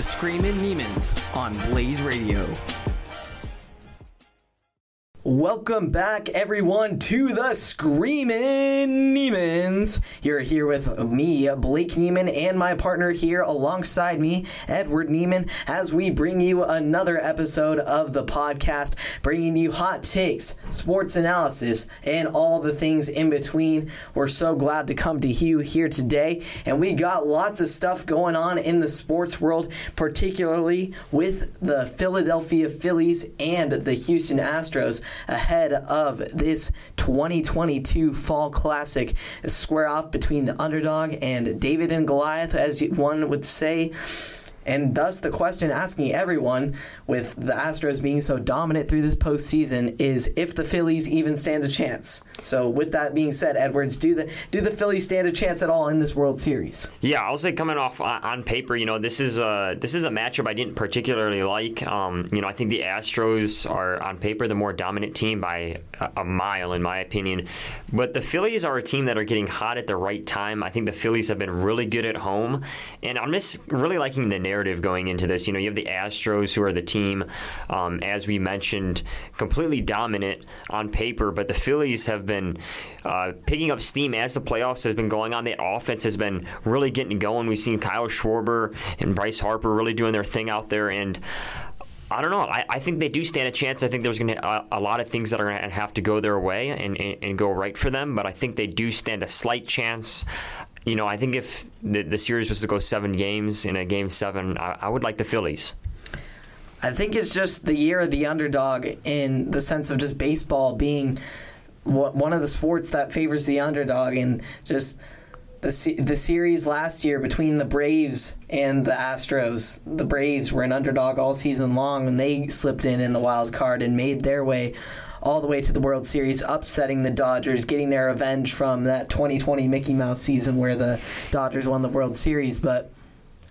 the Screamin' Niemann's on Blaze Radio. Welcome back, everyone, to the Screaming Niemann's. You're here with me, Blake Niemann, and my partner here alongside me, Edward Niemann, as we bring you another episode of the podcast, bringing you hot takes, sports analysis, and all the things in between. We're so glad to come to you here today, and we got lots of stuff going on in the sports world, particularly with the Philadelphia Phillies and the Houston Astros ahead of this 2022 Fall Classic square off between the underdog and David and Goliath, as one would say. And thus, the question asking everyone, with the Astros being so dominant through this postseason, is if the Phillies even stand a chance. So, with that being said, Edwards, do the do the Phillies stand a chance at all in this World Series? Yeah, I'll say coming off on paper, you know, this is a this is a matchup I didn't particularly like. Um, you know, I think the Astros are on paper the more dominant team by a, mile, in my opinion. But the Phillies are a team that are getting hot at the right time. I think the Phillies have been really good at home, and I'm just really liking the narrative going into this. You know, you have the Astros, who are the team, um, as we mentioned, completely dominant on paper, but the Phillies have been uh, picking up steam as the playoffs have been going on. The offense has been really getting going. We've seen Kyle Schwarber and Bryce Harper really doing their thing out there, and I don't know. I, I, think they do stand a chance. I think there's going to a, a, lot of things that are going to have to go their way and, and, and, go right for them, but I think they do stand a slight chance you know, I think if the, the series was to go seven games in a game seven, I, I would like the Phillies. I think it's just the year of the underdog in the sense of just baseball being one of the sports that favors the underdog and just the the series last year between the Braves and the Astros. The Braves were an underdog all season long, and they slipped in in the wild card and made their way all the way to the World Series, upsetting the Dodgers, getting their revenge from that 2020 Mickey Mouse season where the Dodgers won the World Series. But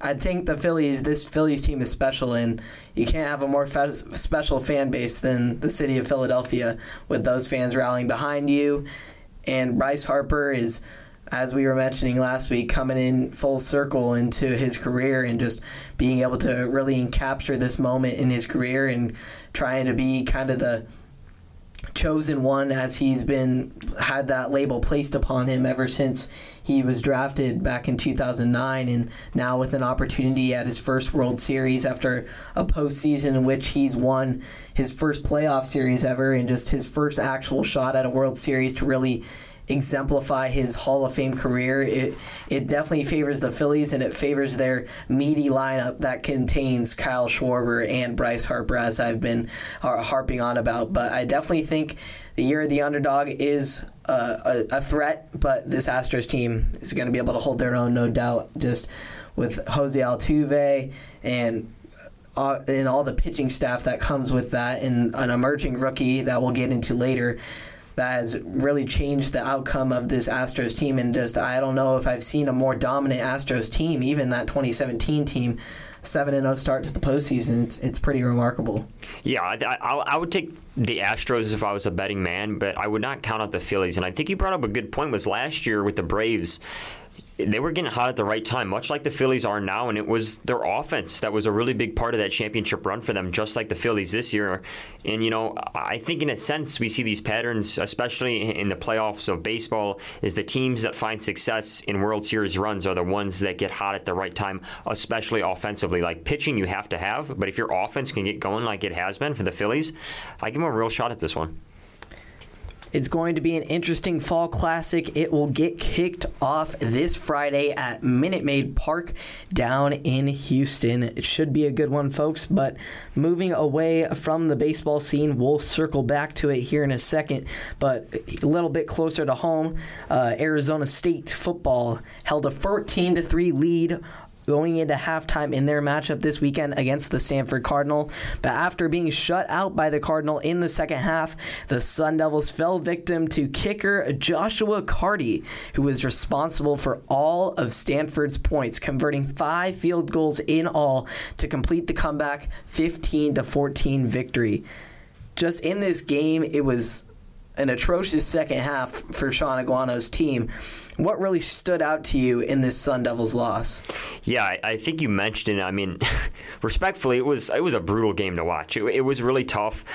I think the Phillies, this Phillies team is special, and you can't have a more fe- special fan base than the city of Philadelphia with those fans rallying behind you. And Bryce Harper is as we were mentioning last week, coming in full circle into his career and just being able to really capture this moment in his career and trying to be kind of the chosen one as he's been had that label placed upon him ever since he was drafted back in 2009 and now with an opportunity at his first World Series after a postseason in which he's won his first playoff series ever and just his first actual shot at a World Series to really exemplify his Hall of Fame career. It it definitely favors the Phillies and it favors their meaty lineup that contains Kyle Schwarber and Bryce Harper, as I've been harping on about. But I definitely think the year of the underdog is a, a, a threat, but this Astros team is going to be able to hold their own, no doubt. Just with Jose Altuve and uh, and all the pitching staff that comes with that, and an emerging rookie that we'll get into later that has really changed the outcome of this Astros team. And just, I don't know if I've seen a more dominant Astros team, even that 2017 team. 7 0 start to the postseason. It's, it's pretty remarkable. Yeah, I, I, I would take the Astros if I was a betting man, but I would not count out the Phillies. And I think you brought up a good point was last year with the Braves they were getting hot at the right time, much like the Phillies are now, and it was their offense that was a really big part of that championship run for them, just like the Phillies this year. And you know, I think in a sense we see these patterns, especially in the playoffs of baseball, is the teams that find success in World Series runs are the ones that get hot at the right time, especially offensively. Like pitching, you have to have, but if your offense can get going like it has been for the Phillies, I give them a real shot at this one. It's going to be an interesting fall classic. It will get kicked off this Friday at Minute Maid Park down in Houston. It should be a good one, folks. But moving away from the baseball scene, we'll circle back to it here in a second. But a little bit closer to home, uh, Arizona State football held a 14 to 3 lead going into halftime in their matchup this weekend against the Stanford Cardinal. But after being shut out by the Cardinal in the second half, the Sun Devils fell victim to kicker Joshua Karty, who was responsible for all of Stanford's points, converting five field goals in all to complete the comeback 15 to 14 victory. Just in this game, it was an atrocious second half for Shaun Aguano's team. What really stood out to you in this Sun Devils loss? Yeah, I, I think you mentioned it. I mean, respectfully, it was it was a brutal game to watch. It, it was really tough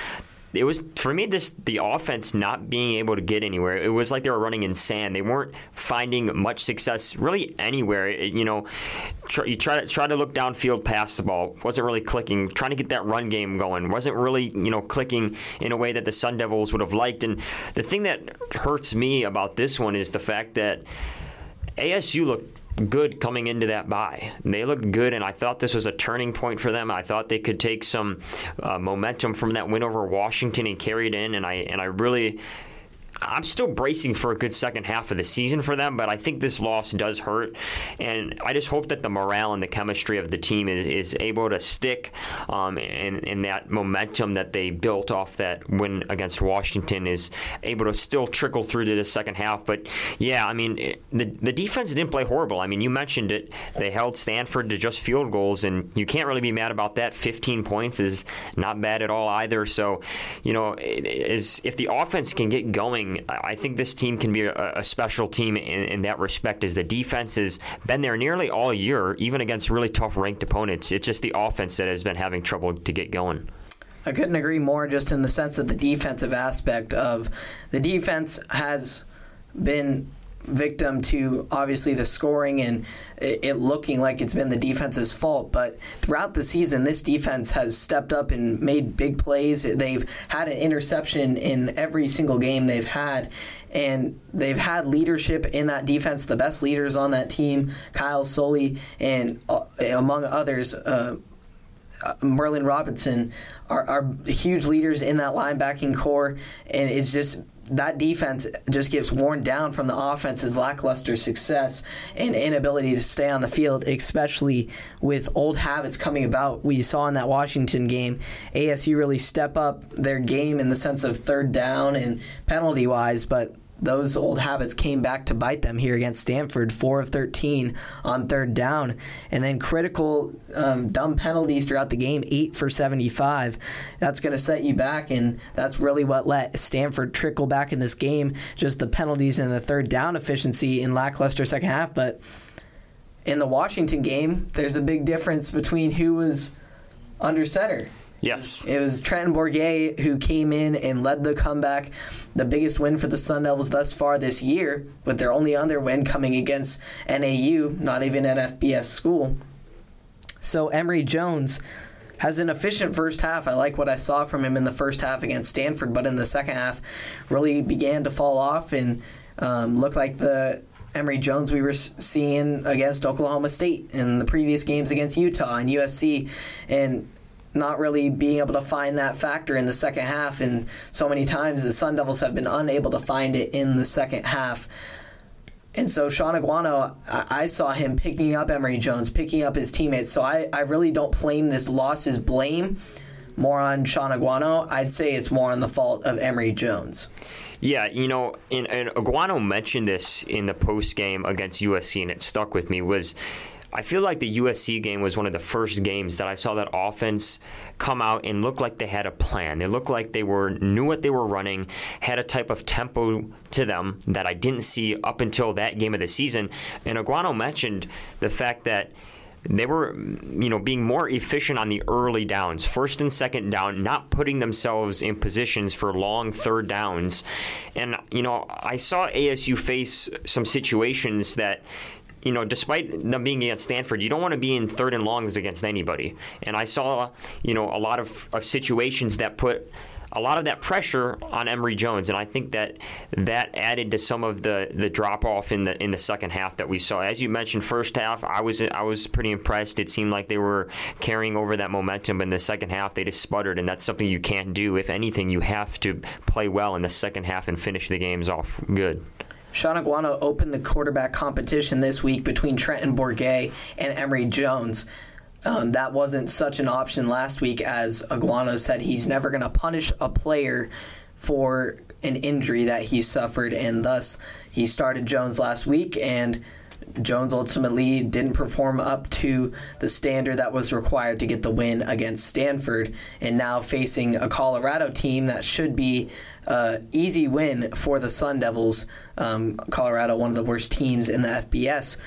it was for me this the offense not being able to get anywhere. It was like they were running in sand. They weren't finding much success really anywhere. It, you know, you try to try to look downfield past the ball wasn't really clicking. Trying to get that run game going wasn't really you know clicking in a way that the Sun Devils would have liked. And the thing that hurts me about this one is the fact that ASU looked good coming into that bye. They looked good, and I thought this was a turning point for them. I thought they could take some uh, momentum from that win over Washington and carry it in, and I and I really I'm still bracing for a good second half of the season for them, but I think this loss does hurt. And I just hope that the morale and the chemistry of the team is, is able to stick um, and, and that momentum that they built off that win against Washington is able to still trickle through to the second half. But yeah, I mean, it, the, the defense didn't play horrible. I mean, you mentioned it. They held Stanford to just field goals, and you can't really be mad about that. 15 points is not bad at all either. So, you know, is if the offense can get going, I think this team can be a, a special team in, in, that respect. is the defense has been there nearly all year, even against really tough ranked opponents. It's just the offense that has been having trouble to get going. I couldn't agree more, just in the sense that the defensive aspect of the defense has been victim to obviously the scoring and it, looking like it's been the defense's fault. But throughout the season, this defense has stepped up and made big plays. They've had an interception in every single game they've had, and they've had leadership in that defense. The best leaders on that team, Kyle Soelle, and uh, among others. Uh, Merlin Robertson are, are huge leaders in that linebacking core, and it's just that defense just gets worn down from the offense's lackluster success and inability to stay on the field, especially with old habits coming about. We saw in that Washington game, ASU really step up their game in the sense of third down and penalty wise, but those old habits came back to bite them here against Stanford, four of 13 on third down, and then critical um, dumb penalties throughout the game, eight for 75. That's going to set you back, and that's really what let Stanford trickle back in this game. Just the penalties and the third down efficiency in lackluster second half, but in the Washington game, there's a big difference between who was under center. Yes. It was Trenton Bourguet who came in and led the comeback. The biggest win for the Sun Devils thus far this year, with their only other win coming against NAU, not even an FBS school. So Emory Jones has an efficient first half. I like what I saw from him in the first half against Stanford, but in the second half, really began to fall off and um, looked like the Emory Jones we were seeing against Oklahoma State in the previous games against Utah and USC. And not really being able to find that factor in the second half. And so many times the Sun Devils have been unable to find it in the second half. And so Shaun Aguano, I saw him picking up Emory Jones, picking up his teammates. So I, I really don't blame this loss as blame more on Shaun Aguano. I'd say it's more on the fault of Emory Jones. Yeah, you know, and, and Aguano mentioned this in the post game against USC, and it stuck with me. Was I feel like the USC game was one of the first games that I saw that offense come out and look like they had a plan. They looked like they were knew what they were running, had a type of tempo to them that I didn't see up until that game of the season. And Aguano mentioned the fact that they were, you know, being more efficient on the early downs, first and second down, not putting themselves in positions for long third downs. And you know, I saw ASU face some situations that you know, despite them being against Stanford, you don't want to be in third and longs against anybody. And I saw, you know, a lot of, of situations that put a lot of that pressure on Emory Jones, and I think that that added to some of the, the drop off in the in the second half that we saw. As you mentioned, first half, I was I was pretty impressed. It seemed like they were carrying over that momentum. But in the second half, they just sputtered, and that's something you can't do. If anything, you have to play well in the second half and finish the games off good. Shaun Aguano opened the quarterback competition this week between Trenton Bourguet and Emory Jones. Um, that wasn't such an option last week, as Aguano said he's never going to punish a player for an injury that he suffered, and thus he started Jones last week and Jones ultimately didn't perform up to the standard that was required to get the win against Stanford, and now facing a Colorado team that should be an easy win for the Sun Devils. Um, Colorado, one of the worst teams in the FBS.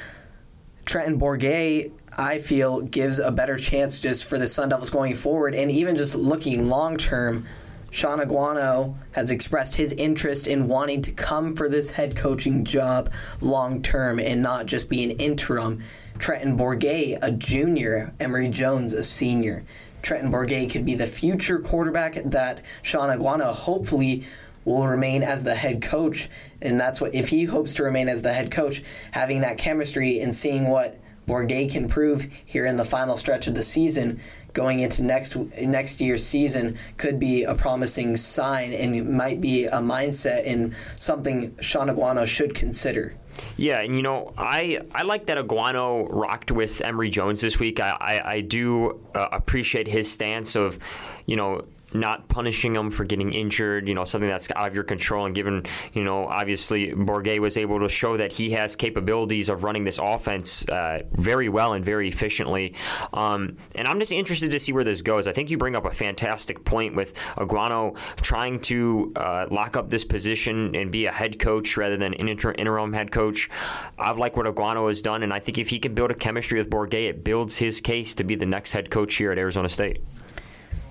Trenton Bourguet, I feel, gives a better chance just for the Sun Devils going forward, and even just looking long term. Shaun Aguano has expressed his interest in wanting to come for this head coaching job long term and not just be an interim. Trenton Bourguet, a junior, Emory Jones, a senior. Trenton Bourguet could be the future quarterback that Shaun Aguano hopefully will remain as the head coach. And that's what, if he hopes to remain as the head coach, having that chemistry and seeing what Bourguet can prove here in the final stretch of the season going into next next year's season could be a promising sign and might be a mindset and something Shaun Aguano should consider. Yeah, and you know, I I like that Aguano rocked with Emory Jones this week. I I, I do uh, appreciate his stance of, you know, not punishing them for getting injured, you know, something that's out of your control. And given, you know, obviously Bourguet was able to show that he has capabilities of running this offense uh, very well and very efficiently. Um, and I'm just interested to see where this goes. I think you bring up a fantastic point with Aguano trying to uh, lock up this position and be a head coach rather than an inter- interim head coach. I like what Aguano has done, and I think if he can build a chemistry with Bourguet, it builds his case to be the next head coach here at Arizona State.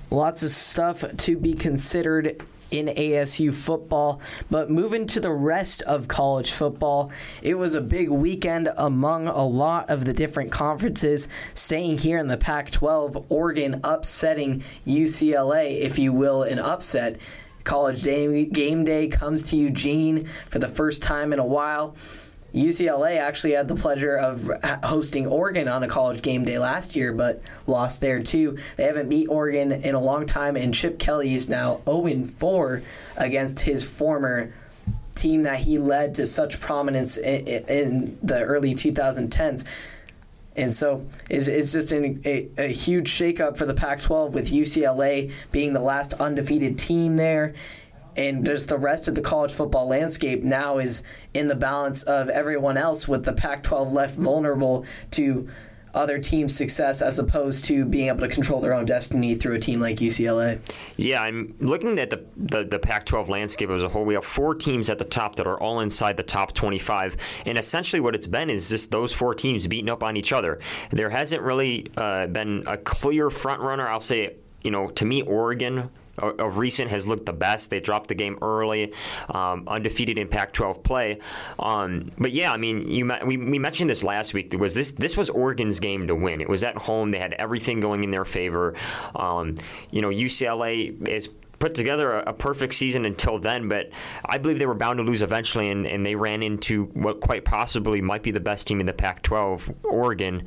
Lots of stuff to be considered in ASU football. But moving to the rest of college football, it was a big weekend among a lot of the different conferences. Staying here in the Pac 12, Oregon upsetting UCLA, if you will, an upset. College day, game day comes to Eugene for the first time in a while. UCLA actually had the pleasure of hosting Oregon on a college game day last year, but lost there too. They haven't beat Oregon in a long time, and Chip Kelly is now 0 4 against his former team that he led to such prominence in, the early 2010s. And so it's, it's just an, a, a huge shakeup for the Pac 12 with UCLA being the last undefeated team there and just the rest of the college football landscape now is in the balance of everyone else with the Pac 12 left vulnerable to other teams' success as opposed to being able to control their own destiny through a team like UCLA. Yeah, I'm looking at the, the, the Pac 12 landscape as a whole. We have four teams at the top that are all inside the top 25. And essentially, what it's been is just those four teams beating up on each other. There hasn't really uh, been a clear front runner. I'll say, you know, to me, Oregon of recent has looked the best. They dropped the game early, um, undefeated in Pac-12 play. Um, but yeah, I mean, you we, we mentioned this last week. Was this this was Oregon's game to win? It was at home. They had everything going in their favor. Um, you know, UCLA is put together a, a, perfect season until then, but I believe they were bound to lose eventually, and, and they ran into what quite possibly might be the best team in the Pac 12, Oregon,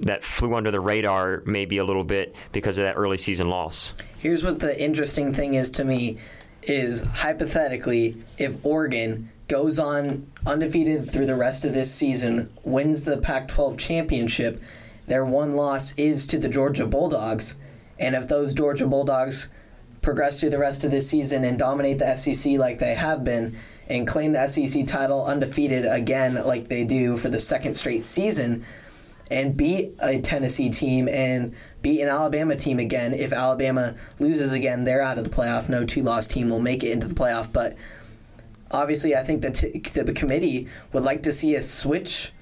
that flew under the radar maybe a little bit because of that early season loss. Here's what the interesting thing is to me is hypothetically if Oregon goes on undefeated through the rest of this season, wins the Pac-12 championship, their one loss is to the Georgia Bulldogs, and if those Georgia Bulldogs progress through the rest of this season and dominate the SEC like they have been and claim the SEC title undefeated again like they do for the second straight season, and beat a Tennessee team and beat an Alabama team again. If Alabama loses again, they're out of the playoff. No two loss team will make it into the playoff. But obviously, I think that the committee would like to see a switch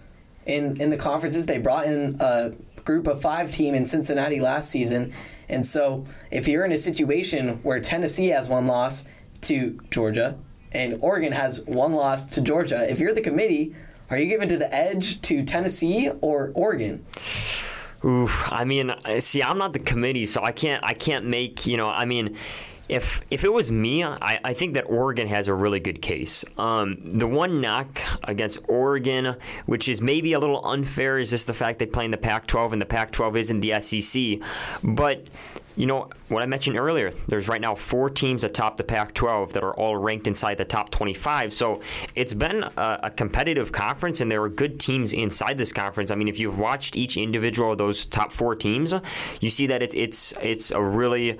in, in the conferences. They brought in a group of five team in Cincinnati last season. And so if you're in a situation where Tennessee has one loss to Georgia and Oregon has one loss to Georgia, if you're the committee, are you giving to the edge to Tennessee or Oregon? Ooh, I mean, see, I'm not the committee, so I can't, I can't make, you know, I mean, if if it was me, I, I think that Oregon has a really good case. Um, the one knock against Oregon, which is maybe a little unfair, is just the fact they play in the Pac-12 and the Pac-12 isn't the SEC. But you know, what I mentioned earlier, there's right now four teams atop the Pac 12 that are all ranked inside the top 25. So it's been a, a, competitive conference, and there are good teams inside this conference. I mean, if you've watched each individual of those top four teams, you see that it's it's, it's a really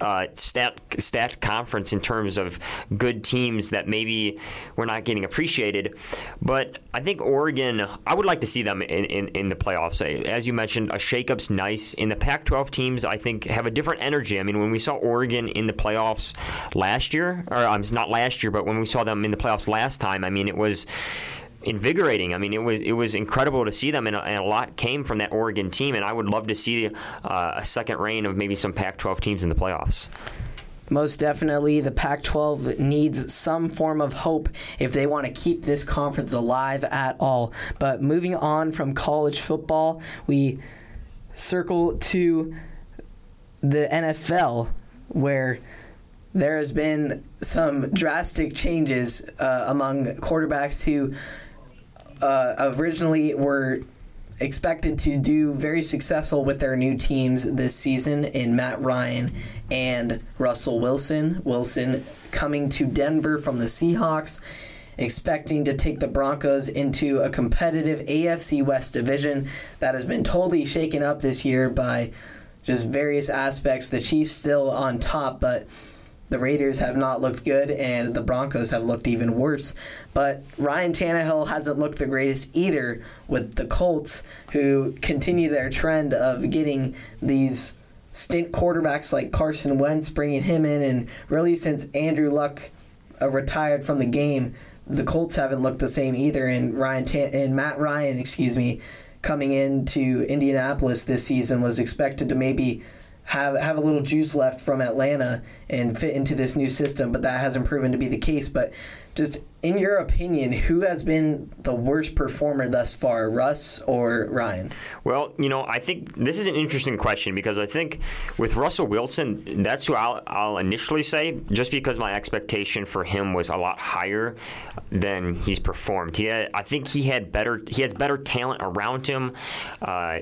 uh, stat, stat conference in terms of good teams that maybe we're not getting appreciated. But I think Oregon, I would like to see them in, in, in the playoffs. As you mentioned, a shakeup's nice. In the Pac 12 teams, I think, have a different energy. I mean, when we saw Oregon in the playoffs last year, or um, not last year, but when we saw them in the playoffs last time, I mean, it was invigorating. I mean, it was it was incredible to see them, and a, and a lot came from that Oregon team. And I would love to see uh, a second reign of maybe some Pac-12 teams in the playoffs. Most definitely, the Pac 12 needs some form of hope if they want to keep this conference alive at all. But moving on from college football, we circle to the NFL, where there has been some drastic changes uh, among quarterbacks who uh, originally were expected to do very successful with their new teams this season in Matt Ryan and Russell Wilson. Wilson coming to Denver from the Seahawks, expecting to take the Broncos into a competitive AFC West division that has been totally shaken up this year by just various aspects. The Chiefs still on top, but the Raiders have not looked good, and the Broncos have looked even worse. But Ryan Tannehill hasn't looked the greatest either with the Colts, who continue their trend of getting these stint quarterbacks like Carson Wentz, bringing him in, and really since Andrew Luck uh, retired from the game, the Colts haven't looked the same either. And Ryan Tan- and Matt Ryan, excuse me, coming into Indianapolis this season was expected to maybe have have a little juice left from Atlanta and fit into this new system, but that hasn't proven to be the case. But just in your opinion, who has been the worst performer thus far, Russ or Ryan? Well, you know, I think this is an interesting question because I think with Russell Wilson, that's who I'll, I'll initially say, just because my expectation for him was a lot higher than he's performed. He had, I think he had better, he has better talent around him. Uh,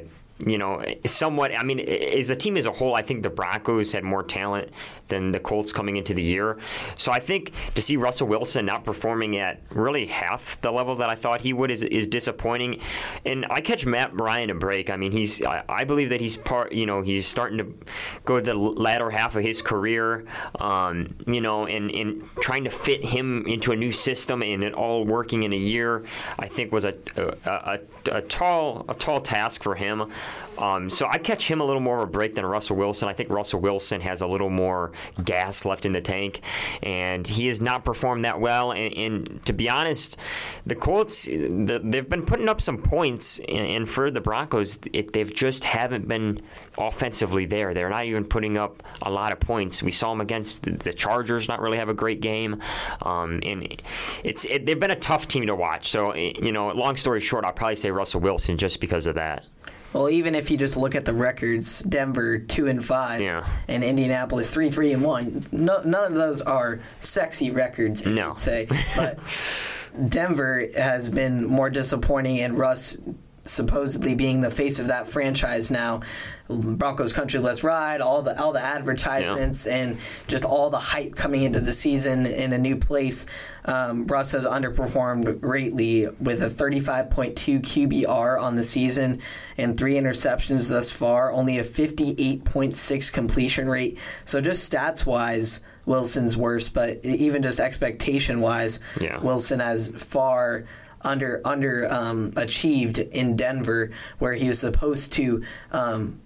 you know, somewhat. I mean, as a team as a whole, I think the Broncos had more talent than the Colts coming into the year. So I think to see Russell Wilson not performing at really half the level that I thought he would is, is disappointing. And I catch Matt Ryan a break. I mean, he's I, I believe that he's part. You know, he's starting to go the latter half of his career. Um, you know, and, and trying to fit him into a new system and it all working in a year, I think was a a, a, a tall a tall task for him. Um, so I catch him a little more of a break than Russell Wilson. I think Russell Wilson has a little more gas left in the tank, and he has not performed that well. And, and to be honest, the Colts the, they've been putting up some points, and, for the Broncos, it, they've just haven't been offensively there. They're not even putting up a lot of points. We saw them against the, Chargers not really have a great game, um, and it's it, they've been a tough team to watch. So you know, long story short, I'll probably say Russell Wilson just because of that. Well, even if you just look at the records, Denver two and five, yeah. and Indianapolis three three and one. No, none of those are sexy records, no. say. But Denver has been more disappointing, and Russ supposedly being the face of that franchise now. Broncos country let's ride, all the all the advertisements yeah. and just all the hype coming into the season in a new place. Um, Russ has underperformed greatly with a 35.2 QBR on the season and three interceptions thus far, only a 58.6 completion rate. So just stats wise, Wilson's worse, but even just expectation wise, yeah. Wilson has far under under um, achieved in Denver, where he was supposed to um,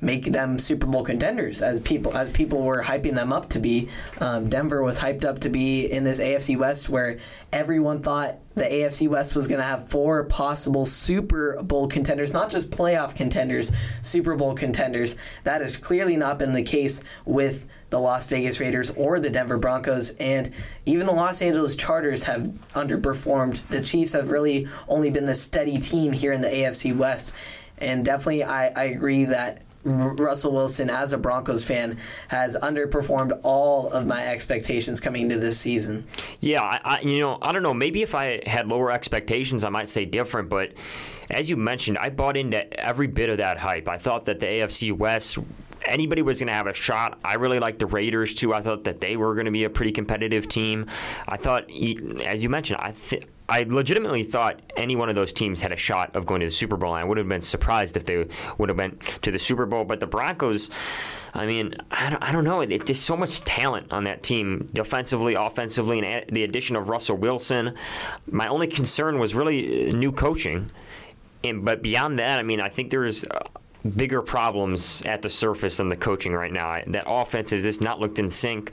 make them Super Bowl contenders as people as people were hyping them up to be. Um, Denver was hyped up to be in this AFC West where everyone thought the AFC West was going to have four possible Super Bowl contenders, not just playoff contenders, Super Bowl contenders. That has clearly not been the case with the Las Vegas Raiders or the Denver Broncos, and even the Los Angeles Chargers have underperformed. The Chiefs have really only been the steady team here in the AFC West. And definitely, I, I agree that Russell Wilson, as a Broncos fan, has underperformed all of my expectations coming into this season. Yeah, I, I, you know, I don't know. Maybe if I had lower expectations, I might say different. But as you mentioned, I bought into every bit of that hype. I thought that the AFC West anybody was going to have a shot. I really liked the Raiders too. I thought that they were going to be a pretty competitive team. I thought, as you mentioned, I th- I legitimately thought any one of those teams had a shot of going to the Super Bowl. I would have been surprised if they would have went to the Super Bowl. But the Broncos, I mean, I don't, I don't know. It's just so much talent on that team, defensively, offensively, and the addition of Russell Wilson. My only concern was really new coaching. And, but beyond that, I mean, I think there's bigger problems at the surface than the coaching right now. That offense has just not looked in sync.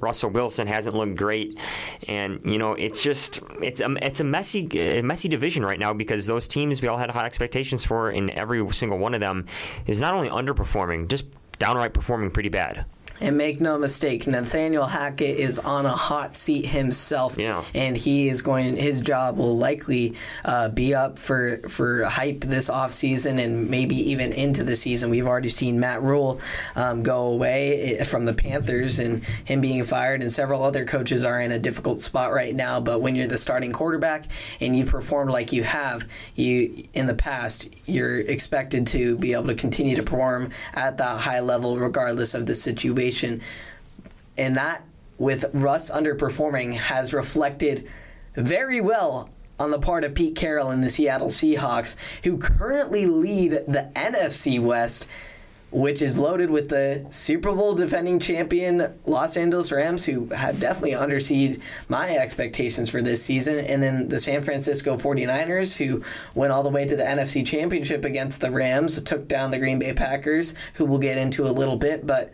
Russell Wilson hasn't looked great, and you know it's just it's a it's a messy a messy division right now because those teams we all had high expectations for, and every single one of them is not only underperforming, just downright performing pretty bad. And make no mistake, Nathaniel Hackett is on a hot seat himself, yeah. and he is going. His job will likely uh, be up for for hype this off season and maybe even into the season. We've already seen Matt Rhule um, go away eh, from the Panthers and him being fired, and several other coaches are in a difficult spot right now. But when you're the starting quarterback and you've performed like you have, you in the past, you're expected to be able to continue to perform at that high level regardless of the situation And that, with Russ underperforming, has reflected very well on the part of Pete Carroll and the Seattle Seahawks, who currently lead the NFC West, which is loaded with the Super Bowl defending champion Los Angeles Rams, who have definitely underseed my expectations for this season, and then the San Francisco 49ers, who went all the way to the NFC Championship against the Rams, took down the Green Bay Packers, who we'll get into a little bit, but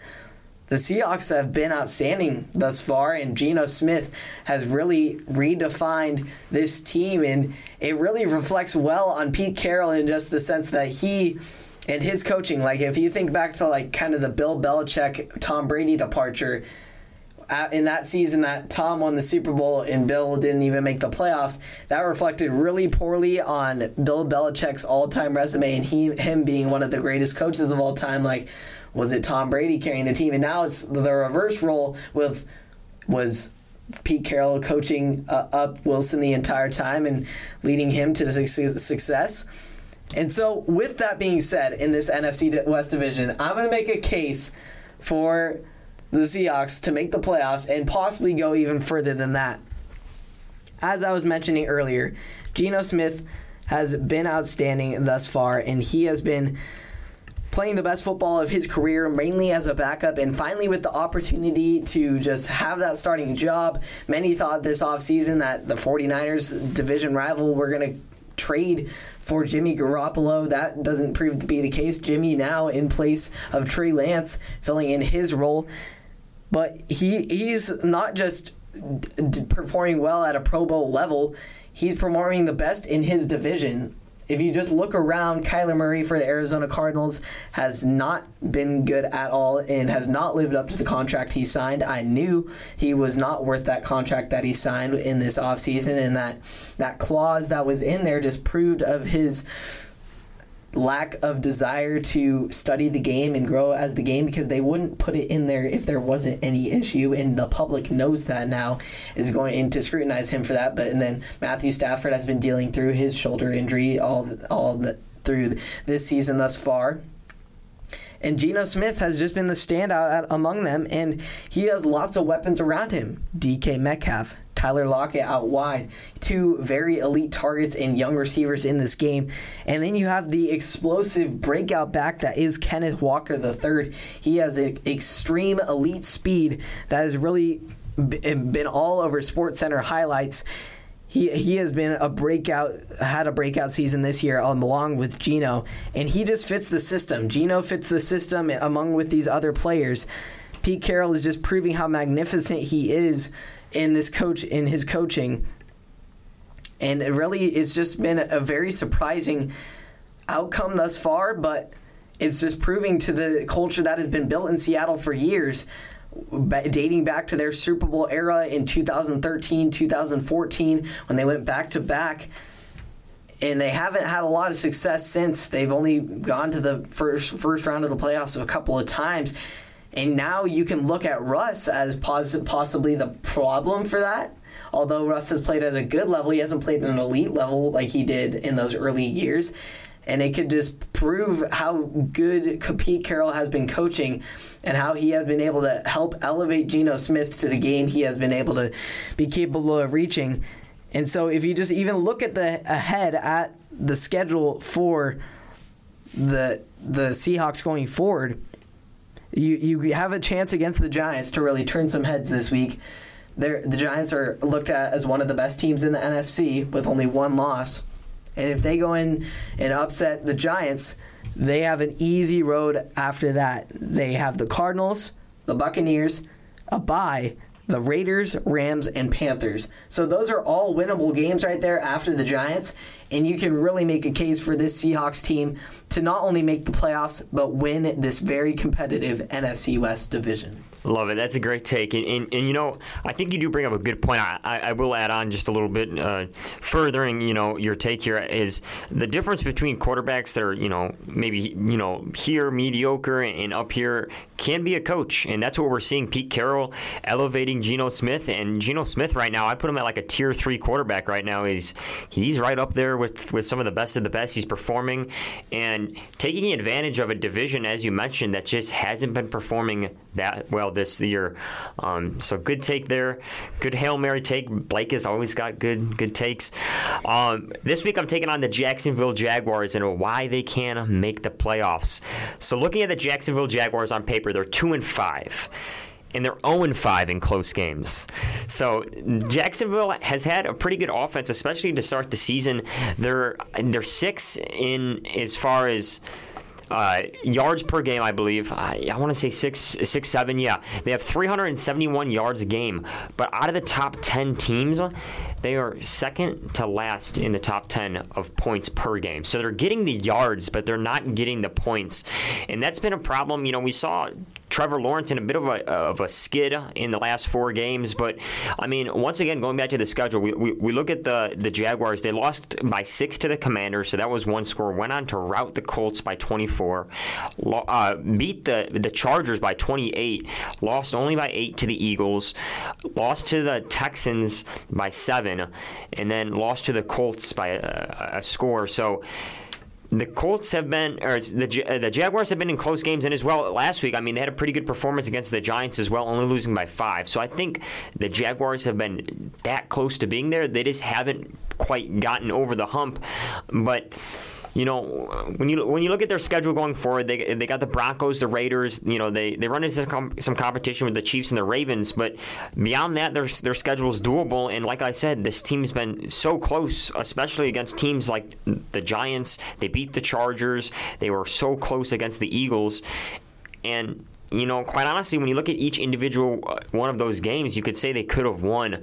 the Seahawks have been outstanding thus far, and Geno Smith has really redefined this team, and it really reflects well on Pete Carroll in just the sense that he and his coaching. Like if you think back to like kind of the Bill Belichick Tom Brady departure. In that season, that Tom won the Super Bowl and Bill didn't even make the playoffs, that reflected really poorly on Bill Belichick's all-time resume and he, him being one of the greatest coaches of all time. Like, was it Tom Brady carrying the team? And now it's the reverse role with was Pete Carroll coaching uh, up Wilson the entire time and leading him to the success. And so, with that being said, in this NFC West division, I'm going to make a case for the Seahawks to make the playoffs and possibly go even further than that. As I was mentioning earlier, Geno Smith has been outstanding thus far, and he has been playing the best football of his career, mainly as a backup, and finally with the opportunity to just have that starting job. Many thought this offseason that the 49ers division rival were going to trade for Jimmy Garoppolo. That doesn't prove to be the case. Jimmy now in place of Trey Lance, filling in his role. But he he's not just performing well at a Pro Bowl level, he's performing the best in his division if you just look around, Kyler Murray for the Arizona Cardinals has not been good at all and has not lived up to the contract he signed. I knew he was not worth that contract that he signed in this offseason, and that that clause that was in there just proved of his lack of desire to study the game and grow as the game because they wouldn't put it in there if there wasn't any issue and the public knows that now is going to scrutinize him for that. But and then Matthew Stafford has been dealing through his shoulder injury all all the, through this season thus far. And Geno Smith has just been the standout among them, and he has lots of weapons around him. DK Metcalf, Tyler Lockett out wide, two very elite targets and young receivers in this game. And then you have the explosive breakout back that is Kenneth Walker III. He has an extreme elite speed that has really eh, been all over Sports Center highlights he he has been a breakout had a breakout season this year along with Geno and he just fits the system. Geno fits the system eh, among with these other players. Pete Carroll is just proving how magnificent he is in this coach in his coaching. And it really it's just been a very surprising outcome thus far, but it's just proving to the culture that has been built in Seattle for years dating back to their Super Bowl era in 2013, 2014, when they went back to back. And they haven't had a lot of success since. They've only gone to the first first round of the playoffs a couple of times. And now you can look at Russ as pos- possibly the problem for that. Although Russ has played at a good level, he hasn't played at an elite level like he did in those early years. and it could just prove how good Pete Carroll has been coaching and how he has been able to help elevate Geno Smith to the game he has been able to be capable of reaching. And so if you just even look at the ahead at the schedule for the the Seahawks going forward, you you have a chance against the Giants to really turn some heads this week. They're, the Giants are looked at as one of the best teams in the NFC with only one loss. And if they go in and upset the Giants, they have an easy road after that. They have the Cardinals, the Buccaneers, a bye, the Raiders, Rams, and Panthers. So those are all winnable games right there after the Giants, and you can really make a case for this Seahawks team to not only make the playoffs but win this very competitive NFC West division. Love it. That's a great take. And, and, and, you know, I think you do bring up a good point. I, I will add on just a little bit, uh, furthering, you know, your take here is the difference between quarterbacks that are, you know, maybe, you know, here mediocre and up here can be a coach. And that's what we're seeing. Pete Carroll elevating Geno Smith. And Geno Smith right now, I put him at like a tier three quarterback right now. He's, he's right up there with, with some of the best of the best. He's performing and taking advantage of a division, as you mentioned, that just hasn't been performing that well this year. Um, so good take there. Good Hail Mary take. Blake has always got good good takes. Um, this week I'm taking on the Jacksonville Jaguars and why they can make the playoffs. So looking at the Jacksonville Jaguars on paper, they're 2 and 5 and they're 0 5 in close games. So Jacksonville has had a pretty good offense, especially to start the season. They're they're six in as far as uh, yards per game, I believe. I, I want to say six, six, seven. Yeah, they have 371 yards a game. But out of the top 10 teams, they are second to last in the top 10 of points per game. So they're getting the yards, but they're not getting the points. And that's been a problem. You know, we saw Trevor Lawrence in a bit of a, of a skid in the last four games. But, I mean, once again, going back to the schedule, we, we, we look at the, the Jaguars. They lost by six to the Commanders, so that was one score. Went on to rout the Colts by 24. Uh, beat the, the Chargers by 28. Lost only by eight to the Eagles. Lost to the Texans by seven and then lost to the Colts by a, a score. So the Colts have been, or the uh, the Jaguars have been in close games, and as well last week. I mean, they had a pretty good performance against the Giants as well, only losing by five. So I think the Jaguars have been that close to being there. They just haven't quite gotten over the hump, but you know, when you when you look at their schedule going forward, they, they got the Broncos, the Raiders. You know, they, they run into some, some competition with the Chiefs and the Ravens, but beyond that, their their schedule is doable. And like I said, this team's been so close, especially against teams like the Giants. They beat the Chargers. They were so close against the Eagles, and you know, quite honestly, when you look at each individual uh, one of those games, you could say they could have won.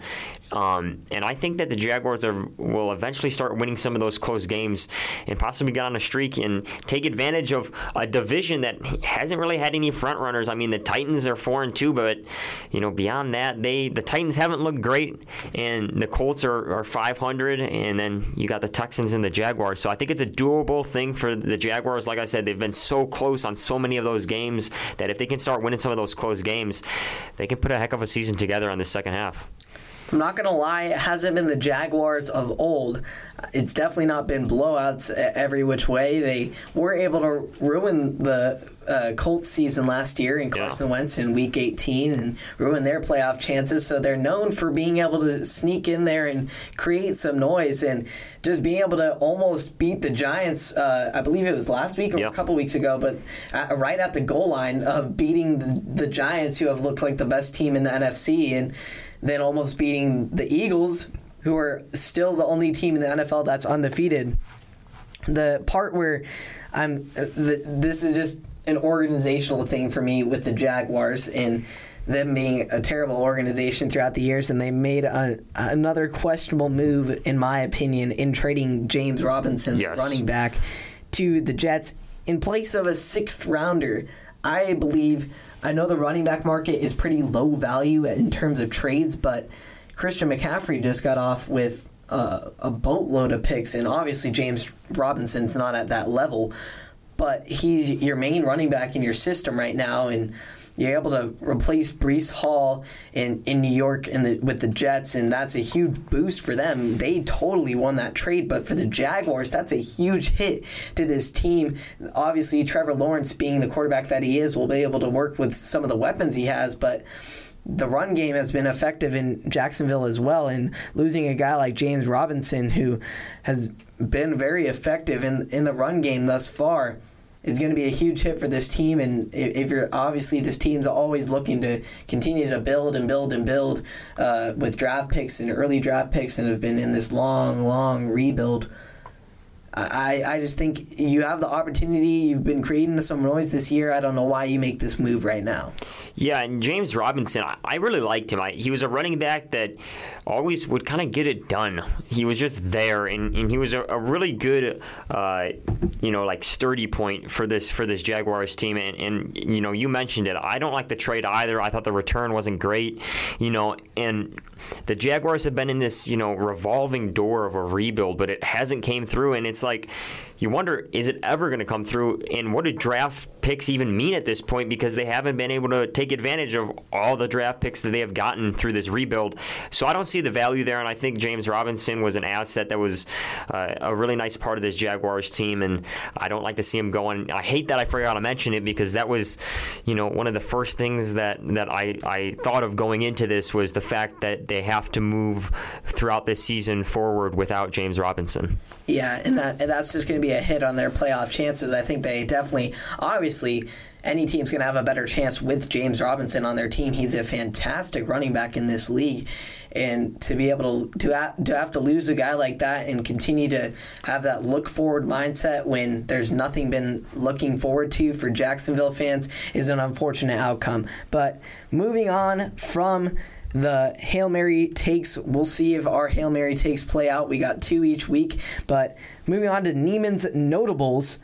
Um, and I think that the Jaguars are, will eventually start winning some of those close games and possibly get on a streak and take advantage of a division that hasn't really had any front runners. I mean, the Titans are four and two, but you know, beyond that, they the Titans haven't looked great, and the Colts are, are 500, and then you got the Texans and the Jaguars. So I think it's a doable thing for the Jaguars. Like I said, they've been so close on so many of those games that if they can start winning some of those close games, they can put a heck of a season together on the second half. I'm not going to lie, it hasn't been the Jaguars of old. It's definitely not been blowouts every which way. They were able to ruin the uh, Colts season last year in Carson yeah. Wentz in Week 18 and ruin their playoff chances. So they're known for being able to sneak in there and create some noise and just being able to almost beat the Giants. Uh, I believe it was last week or yeah. a couple weeks ago, but uh, right at the goal line of beating the, the Giants, who have looked like the best team in the NFC, and then almost beating the Eagles, who are still the only team in the NFL that's undefeated. The part where I'm, the, this is just an organizational thing for me with the Jaguars and them being a terrible organization throughout the years, and they made a, another questionable move, in my opinion, in trading James Robinson, yes. running back, to the Jets in place of a sixth rounder. I believe I know the running back market is pretty low value in terms of trades, but Christian McCaffrey just got off with a boatload of picks, and obviously James Robinson's not at that level, but he's your main running back in your system right now, and you're able to replace Breece Hall in, in New York in the, with the Jets, and that's a huge boost for them. They totally won that trade, but for the Jaguars, that's a huge hit to this team. Obviously, Trevor Lawrence, being the quarterback that he is, will be able to work with some of the weapons he has, but the run game has been effective in Jacksonville as well. And losing a guy like James Robinson, who has been very effective in, in the run game thus far, is going to be a huge hit for this team. And if you're obviously this team's always looking to continue to build and build and build uh, with draft picks and early draft picks, and have been in this long, long rebuild. I, I just think you have the opportunity. You've been creating some noise this year. I don't know why you make this move right now. Yeah, and James Robinson, I, I really liked him. I, he was a running back that always would kind of get it done. He was just there, and, and he was a, a really good, uh, you know, like sturdy point for this for this Jaguars team. And, and you know, you mentioned it. I don't like the trade either. I thought the return wasn't great. You know, and the Jaguars have been in this you know revolving door of a rebuild, but it hasn't came through, and it's like you wonder is it ever going to come through? And what do draft picks even mean at this point? Because they haven't been able to take advantage of all the draft picks that they have gotten through this rebuild. So i don't see the value there and i think james robinson was an asset that was uh, a really nice part of this jaguars team and i don't like to see him going i hate that i forgot to mention it because that was you know one of the first things that that i, I thought of going into this was the fact that they have to move throughout this season forward without james robinson yeah and that and that's just going to be a hit on their playoff chances. I think they definitely, obviously, any team's going to have a better chance with James Robinson on their team. He's a fantastic running back in this league, and to be able to to, to have to lose a guy like that and continue to have that look forward mindset when there's nothing been looking forward to for Jacksonville fans is an unfortunate outcome. But moving on from the Hail Mary takes. We'll see if our Hail Mary takes play out. We got two each week. But moving on to Niemann's notables.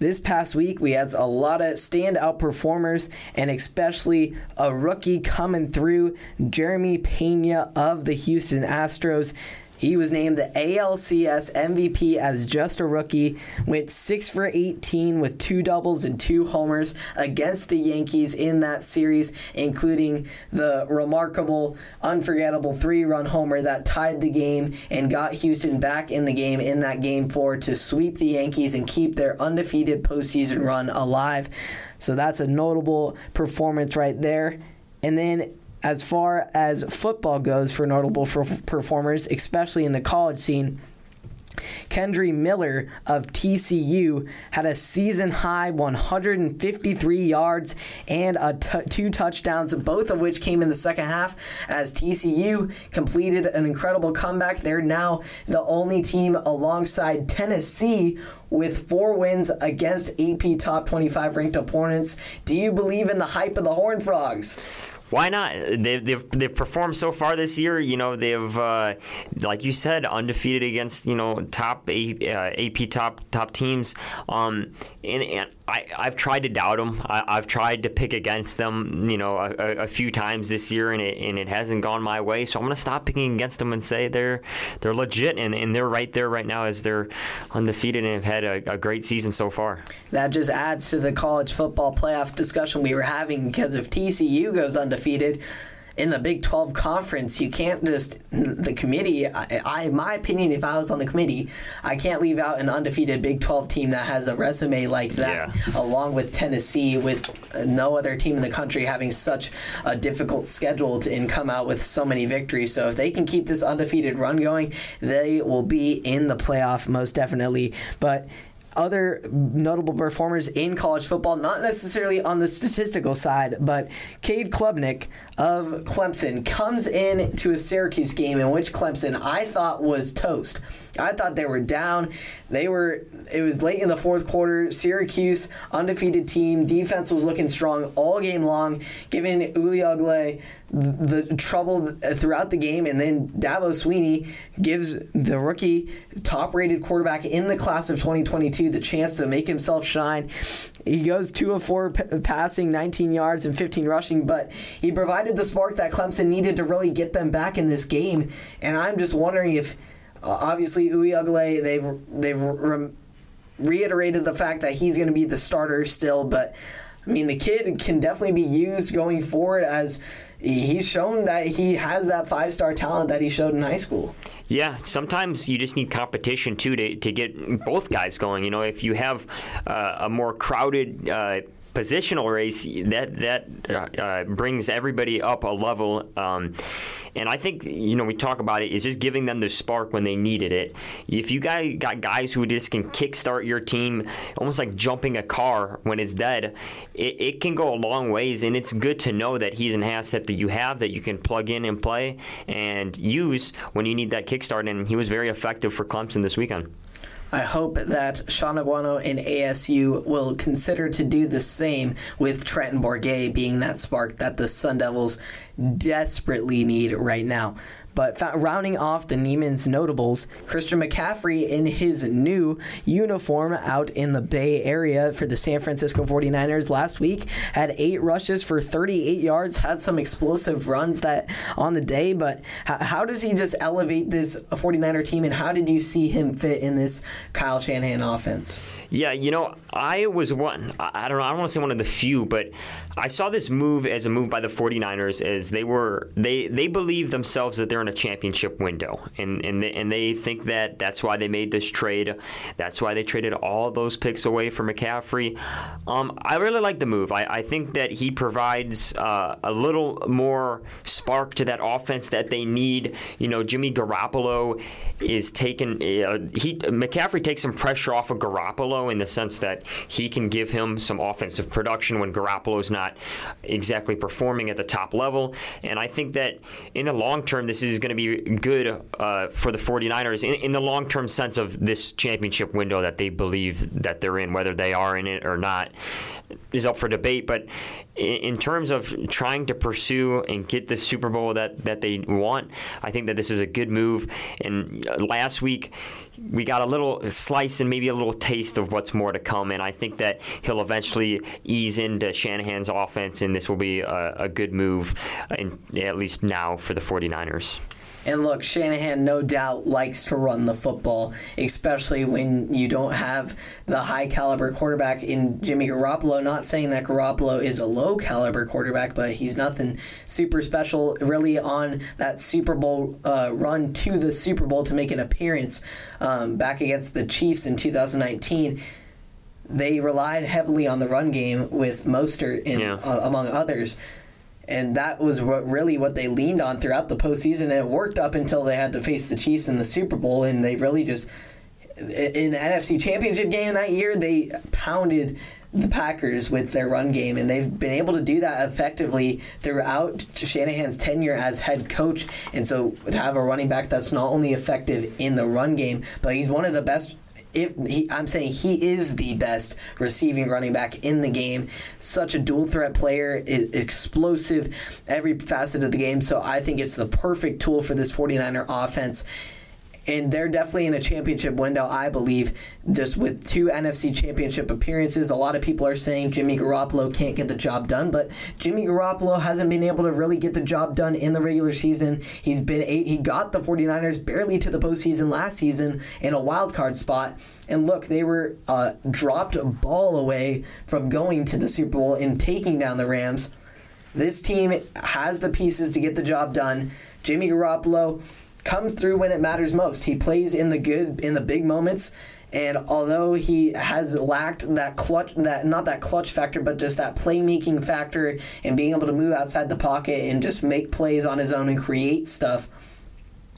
This past week, we had a lot of standout performers, and especially a rookie coming through, Jeremy Pena of the Houston Astros. He was named the ALCS MVP as just a rookie, went 6 for 18 with two doubles and two homers against the Yankees in that series, including the remarkable, unforgettable three run homer that tied the game and got Houston back in the game in that game four to sweep the Yankees and keep their undefeated postseason run alive. So that's a notable performance right there. And then as far as football goes for notable for performers, especially in the college scene, Kendre Miller of TCU had a season high 153 yards and two touchdowns, both of which came in the second half as TCU completed an incredible comeback. They're now the only team alongside Tennessee with four wins against AP top 25 ranked opponents. Do you believe in the hype of the Horned Frogs? Why not? They've, they've, they've performed so far this year. You know, they've, uh, like you said, undefeated against, you know, top uh, AP top top teams. Um, and, and I, I've tried to doubt them. I, have tried to pick against them, you know, a, a, few times this year, and it, and it hasn't gone my way. So I'm going to stop picking against them and say they're they're legit, and, and they're right there right now as they're undefeated and have had a, a great season so far. That just adds to the college football playoff discussion we were having because if TCU goes undefeated, in the Big 12 conference, you can't just the committee. I, I, my opinion, if I was on the committee, I can't leave out an undefeated Big 12 team that has a resume like that, yeah. along with Tennessee, with no other team in the country having such a difficult schedule to, and come out with so many victories. So if they can keep this undefeated run going, they will be in the playoff most definitely. But other notable performers in college football, not necessarily on the statistical side, but Cade Klubnik of Clemson comes in to a Syracuse game in which Clemson I thought was toast. I thought they were down. They were. It was late in the fourth quarter. Syracuse, undefeated team, defense was looking strong all game long, giving Uiagalelei the trouble throughout the game, and then Dabo Swinney gives the rookie, top-rated quarterback in the class of 2022 the chance to make himself shine. He goes two of four p- passing, 19 yards and 15 rushing, but he provided the spark that Clemson needed to really get them back in this game. And I'm just wondering if obviously Uiagalelei, they've they've re- reiterated the fact that he's going to be the starter still, but I mean, the kid can definitely be used going forward as he's shown that he has that five star talent that he showed in high school. Yeah, sometimes you just need competition too to, to get both guys going. You know, if you have uh, a more crowded uh, positional race, that that uh, uh, brings everybody up a level. Um, and I think you know we talk about it is just giving them the spark when they needed it. If you guys got guys who just can kickstart your team, almost like jumping a car when it's dead, it, it can go a long ways. And it's good to know that he's an asset that you have that you can plug in and play and use when you need that kickstart. And he was very effective for Clemson this weekend. I hope that Shaun Aguano and ASU will consider to do the same with Trenton Bourguet being that spark that the Sun Devils desperately need right now. But rounding off the Niemann's notables, Christian McCaffrey in his new uniform out in the Bay Area for the San Francisco 49ers last week had eight rushes for 38 yards, had some explosive runs that on the day. But how, how does he just elevate this 49er team, and how did you see him fit in this Kyle Shanahan offense? Yeah, you know, I was one, I don't know, I don't want to say one of the few, but I saw this move as a move by the 49ers as they were, they, they believe themselves that they're in a championship window. And, and, they, and they think that that's why they made this trade. That's why they traded all those picks away for McCaffrey. Um, I really like the move. I, I think that he provides uh, a little more spark to that offense that they need. You know, Jimmy Garoppolo is taking, uh, he, McCaffrey takes some pressure off of Garoppolo Garoppolo in the sense that he can give him some offensive production when Garoppolo's not exactly performing at the top level. And I think that in the long term, this is going to be good uh, for the 49ers in, in the long term sense of this championship window that they believe that they're in, whether they are in it or not is up for debate. But in terms of trying to pursue and get the Super Bowl that, that they want, I think that this is a good move. And last week, we got a little slice and maybe a little taste of what's more to come. And I think that he'll eventually ease into Shanahan's offense, and this will be a, a good move, in, at least now, for the 49ers. And look, Shanahan no doubt likes to run the football, especially when you don't have the high caliber quarterback in Jimmy Garoppolo. Not saying that Garoppolo is a low caliber quarterback, but he's nothing super special really on that Super Bowl uh, run to the Super Bowl to make an appearance um, back against the Chiefs in 2019 they relied heavily on the run game with Mostert yeah. uh, among others and that was what really what they leaned on throughout the postseason. And it worked up until they had to face the Chiefs in the Super Bowl, and they really just in the NFC Championship game that year they pounded the Packers with their run game, and they've been able to do that effectively throughout Shanahan's tenure as head coach. And so to have a running back that's not only effective in the run game, but he's one of the best if he, I'm saying he is the best receiving running back in the game. Such a dual threat player, explosive every facet of the game. So I think it's the perfect tool for this 49er offense and they're definitely in a championship window, I believe, just with two NFC championship appearances. A lot of people are saying Jimmy Garoppolo can't get the job done, but Jimmy Garoppolo hasn't been able to really get the job done in the regular season. He's been eight, he got the 49ers barely to the postseason last season in a wild card spot. And look, they were uh, dropped a ball away from going to the Super Bowl and taking down the Rams. This team has the pieces to get the job done. Jimmy Garoppolo comes through when it matters most. He plays in the good, in the big moments. And although he has lacked that clutch, that not that clutch factor, but just that playmaking factor and being able to move outside the pocket and just make plays on his own and create stuff,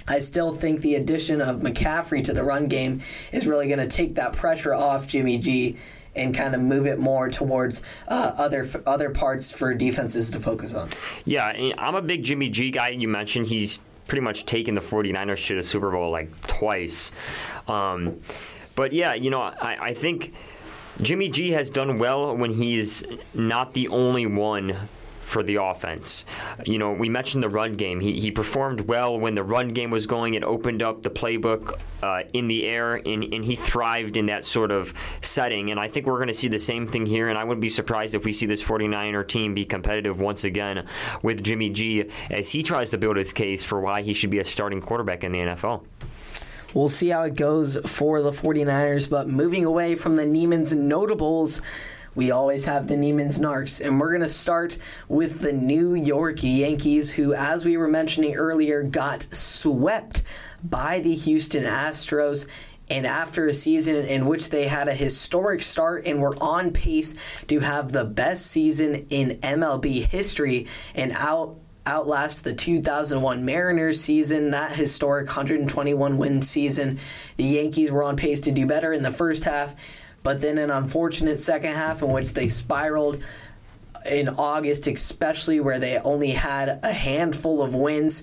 I still think the addition of McCaffrey to the run game is really going to take that pressure off Jimmy G and kind of move it more towards uh, other other parts for defenses to focus on. Yeah, I'm a big Jimmy G guy. You mentioned he's pretty much taken the 49ers to the Super Bowl like twice. Um, but yeah, you know, I, I think Jimmy G has done well when he's not the only one for the offense. You know, we mentioned the run game. He, he performed well when the run game was going. It opened up the playbook uh, in the air, and, and he thrived in that sort of setting. And I think we're going to see the same thing here, and I wouldn't be surprised if we see this 49er team be competitive once again with Jimmy G as he tries to build his case for why he should be a starting quarterback in the NFL. We'll see how it goes for the 49ers, but moving away from the Niemann's notables, we always have the Niemann's Narcs. And we're going to start with the New York Yankees, who, as we were mentioning earlier, got swept by the Houston Astros and after a season in which they had a historic start and were on pace to have the best season in MLB history and out outlast the 2001 Mariners season, that historic 121 win season. The Yankees were on pace to do better in the first half, but then an unfortunate second half in which they spiraled in August, especially where they only had a handful of wins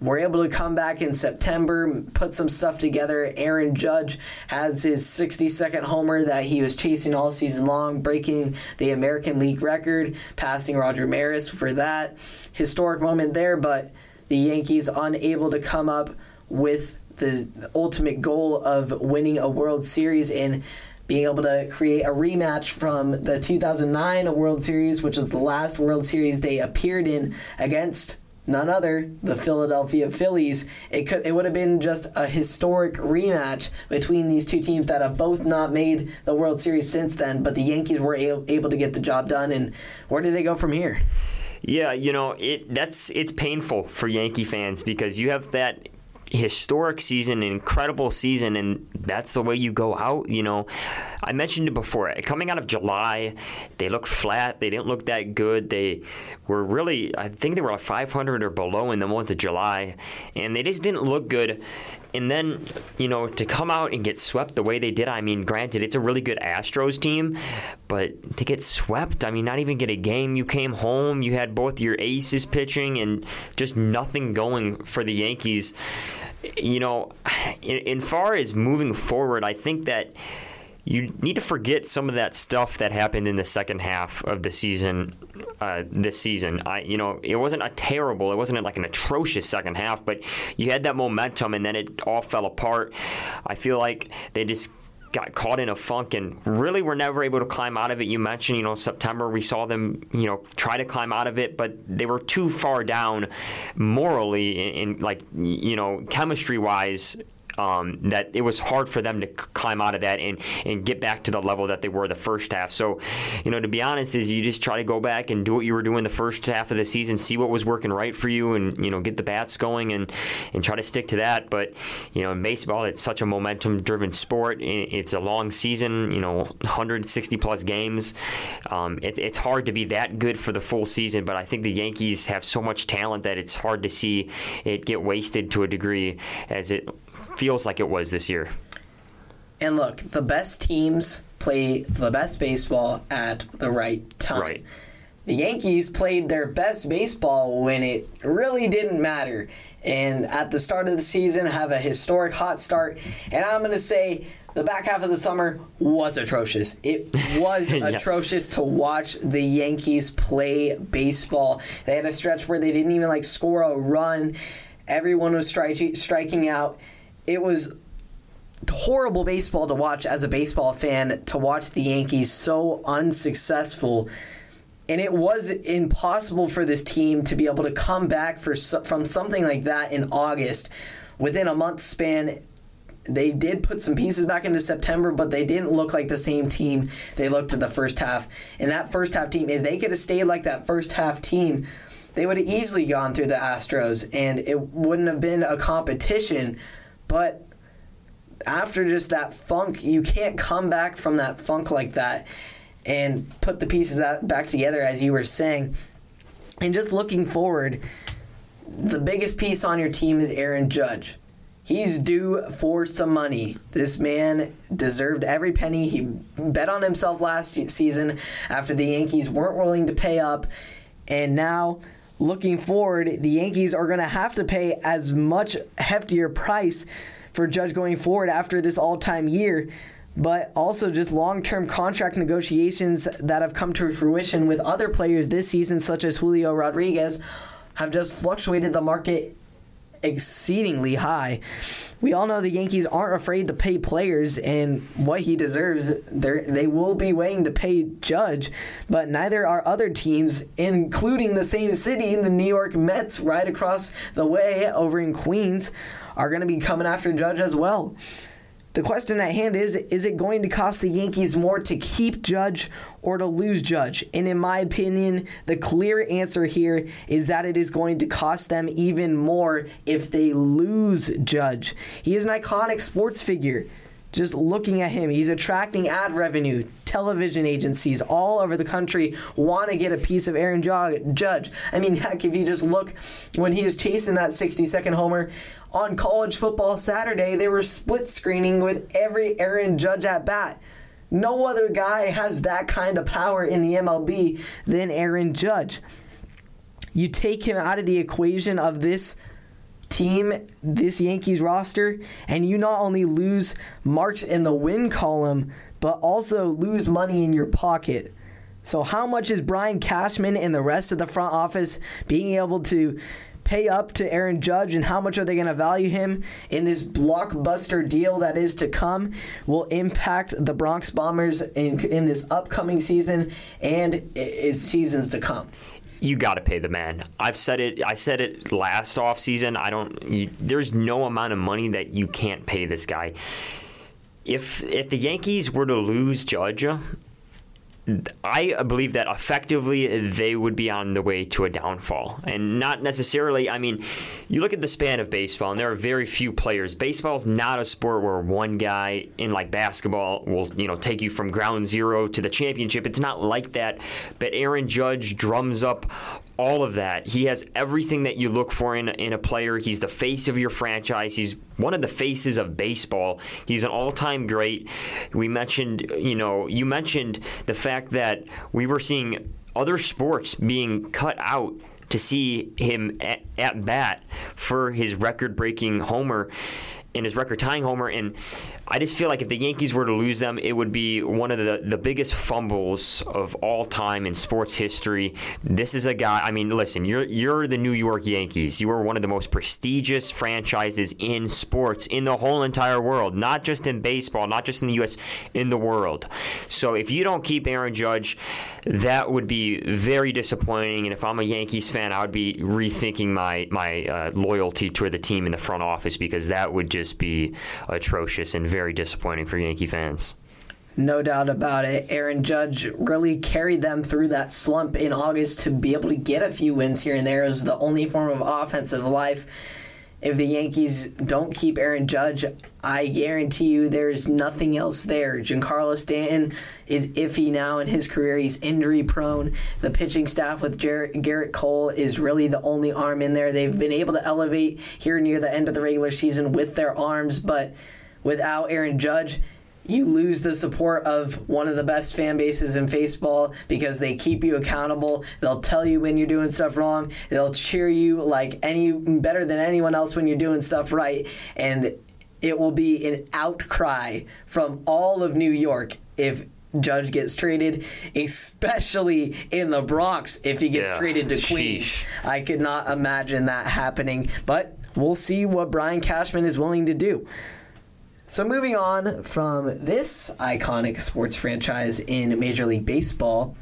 were able to come back in September, put some stuff together. Aaron Judge has his 60 second homer that he was chasing all season long, breaking the American League record, passing Roger Maris for that. Historic moment there, but the Yankees unable to come up with the ultimate goal of winning a World Series and being able to create a rematch from the 2009 World Series, which was the last World Series they appeared in against none other the Philadelphia Phillies. It could it would have been just a historic rematch between these two teams that have both not made the World Series since then, but the Yankees were able to get the job done and where do they go from here? Yeah, you know, it that's it's painful for Yankee fans because you have that historic season, an incredible season, and that's the way you go out. You know, I mentioned it before. Eh, coming out of July, they looked flat. They didn't look that good. They were really, I think they were like 500 or below in the month of July, and they just didn't look good. And then, you know, to come out and get swept the way they did, I mean, granted, it's a really good Astros team, but to get swept, I mean, not even get a game. You came home, you had both your aces pitching, and just nothing going for the Yankees. You know, in, in far as moving forward, I think that you need to forget some of that stuff that happened in the second half of the season. Uh, this season, I you know it wasn't a terrible, it wasn't like an atrocious second half, but you had that momentum and then it all fell apart. I feel like they just got caught in a funk and really were never able to climb out of it. You mentioned, you know, September we saw them, you know, try to climb out of it, but they were too far down morally and, in like, you know, chemistry wise um, that it was hard for them to climb out of that and, and get back to the level that they were the first half. So, you know, to be honest, is you just try to go back and do what you were doing the first half of the season, see what was working right for you, and you know, get the bats going and and try to stick to that. But you know, in baseball, it's such a momentum-driven sport. It's a long season. You know, 160 plus games. Um, it, it's hard to be that good for the full season. But I think the Yankees have so much talent that it's hard to see it get wasted to a degree as it feels like it was this year. And look, the best teams play the best baseball at the right time. Right. The Yankees played their best baseball when it really didn't matter. And at the start of the season, have a historic hot start. And I'm going to say the back half of the summer was atrocious. It was yeah. atrocious to watch the Yankees play baseball. They had a stretch where they didn't even like score a run. Everyone was stri- striking out it was horrible baseball to watch as a baseball fan to watch the Yankees so unsuccessful. And it was impossible for this team to be able to come back for from something like that in August within a month span. They did put some pieces back into September, but they didn't look like the same team they looked at the first half. And that first half team, if they could have stayed like that first half team, they would have easily gone through the Astros, and it wouldn't have been a competition but after just that funk, you can't come back from that funk like that and put the pieces back together, as you were saying. And just looking forward, the biggest piece on your team is Aaron Judge. He's due for some money. This man deserved every penny. He bet on himself last season after the Yankees weren't willing to pay up. And now looking forward, the Yankees are going to have to pay as much heftier price for Judge going forward after this all-time year. But also just long-term contract negotiations that have come to fruition with other players this season, such as Julio Rodriguez, have just fluctuated the market exceedingly high. We all know the Yankees aren't afraid to pay players and what he deserves. They they will be waiting to pay Judge, but neither are other teams, including the same city, the New York Mets, right across the way over in Queens, are going to be coming after Judge as well. The question at hand is is it going to cost the Yankees more to keep Judge or to lose Judge? And in my opinion, the clear answer here is that it is going to cost them even more if they lose Judge. He is an iconic sports figure. Just looking at him, he's attracting ad revenue. Television agencies all over the country want to get a piece of Aaron Judge. I mean, heck, if you just look when he was chasing that 60 second homer on college football Saturday, they were split screening with every Aaron Judge at bat. No other guy has that kind of power in the MLB than Aaron Judge. You take him out of the equation of this team, this Yankees roster, and you not only lose marks in the win column, but also lose money in your pocket. So, how much is Brian Cashman and the rest of the front office being able to pay up to Aaron Judge and how much are they going to value him in this blockbuster deal that is to come will impact the Bronx Bombers in, in this upcoming season and its seasons to come you got to pay the man. I've said it. I said it last off season. I don't. You, there's no amount of money that you can't pay this guy. If if the Yankees were to lose Judge I believe that effectively they would be on the way to a downfall. And not necessarily, I mean, you look at the span of baseball, and there are very few players. Baseball is not a sport where one guy in like basketball will, you know, take you from ground zero to the championship. It's not like that. But Aaron Judge drums up all of that. He has everything that you look for in, in a player. He's the face of your franchise. He's one of the faces of baseball. He's an all-time great. We mentioned, you know, you mentioned the fact that we were seeing other sports being cut out to see him at, at bat for his record-breaking homer and his record tying homer and I just feel like if the Yankees were to lose them, it would be one of the, the biggest fumbles of all time in sports history. This is a guy. I mean, listen, you're you're the New York Yankees. You are one of the most prestigious franchises in sports in the whole entire world, not just in baseball, not just in the U.S., in the world. So if you don't keep Aaron Judge, that would be very disappointing. And if I'm a Yankees fan, I would be rethinking my my uh, loyalty toward the team in the front office because that would just be atrocious and very disappointing for Yankee fans. No doubt about it. Aaron Judge really carried them through that slump in August to be able to get a few wins here and there. It was the only form of offensive life. If the Yankees don't keep Aaron Judge, I guarantee you there's nothing else there. Giancarlo Stanton is iffy now in his career. He's injury prone. The pitching staff with Gerrit Cole is really the only arm in there. They've been able to elevate here near the end of the regular season with their arms, but without Aaron Judge, you lose the support of one of the best fan bases in baseball because they keep you accountable. They'll tell you when you're doing stuff wrong. They'll cheer you like any better than anyone else when you're doing stuff right. And it will be an outcry from all of New York if Judge gets traded, especially in the Bronx if he gets yeah, traded to Queens. I could not imagine that happening, but we'll see what Brian Cashman is willing to do. So, moving on from this iconic sports franchise in Major League Baseball,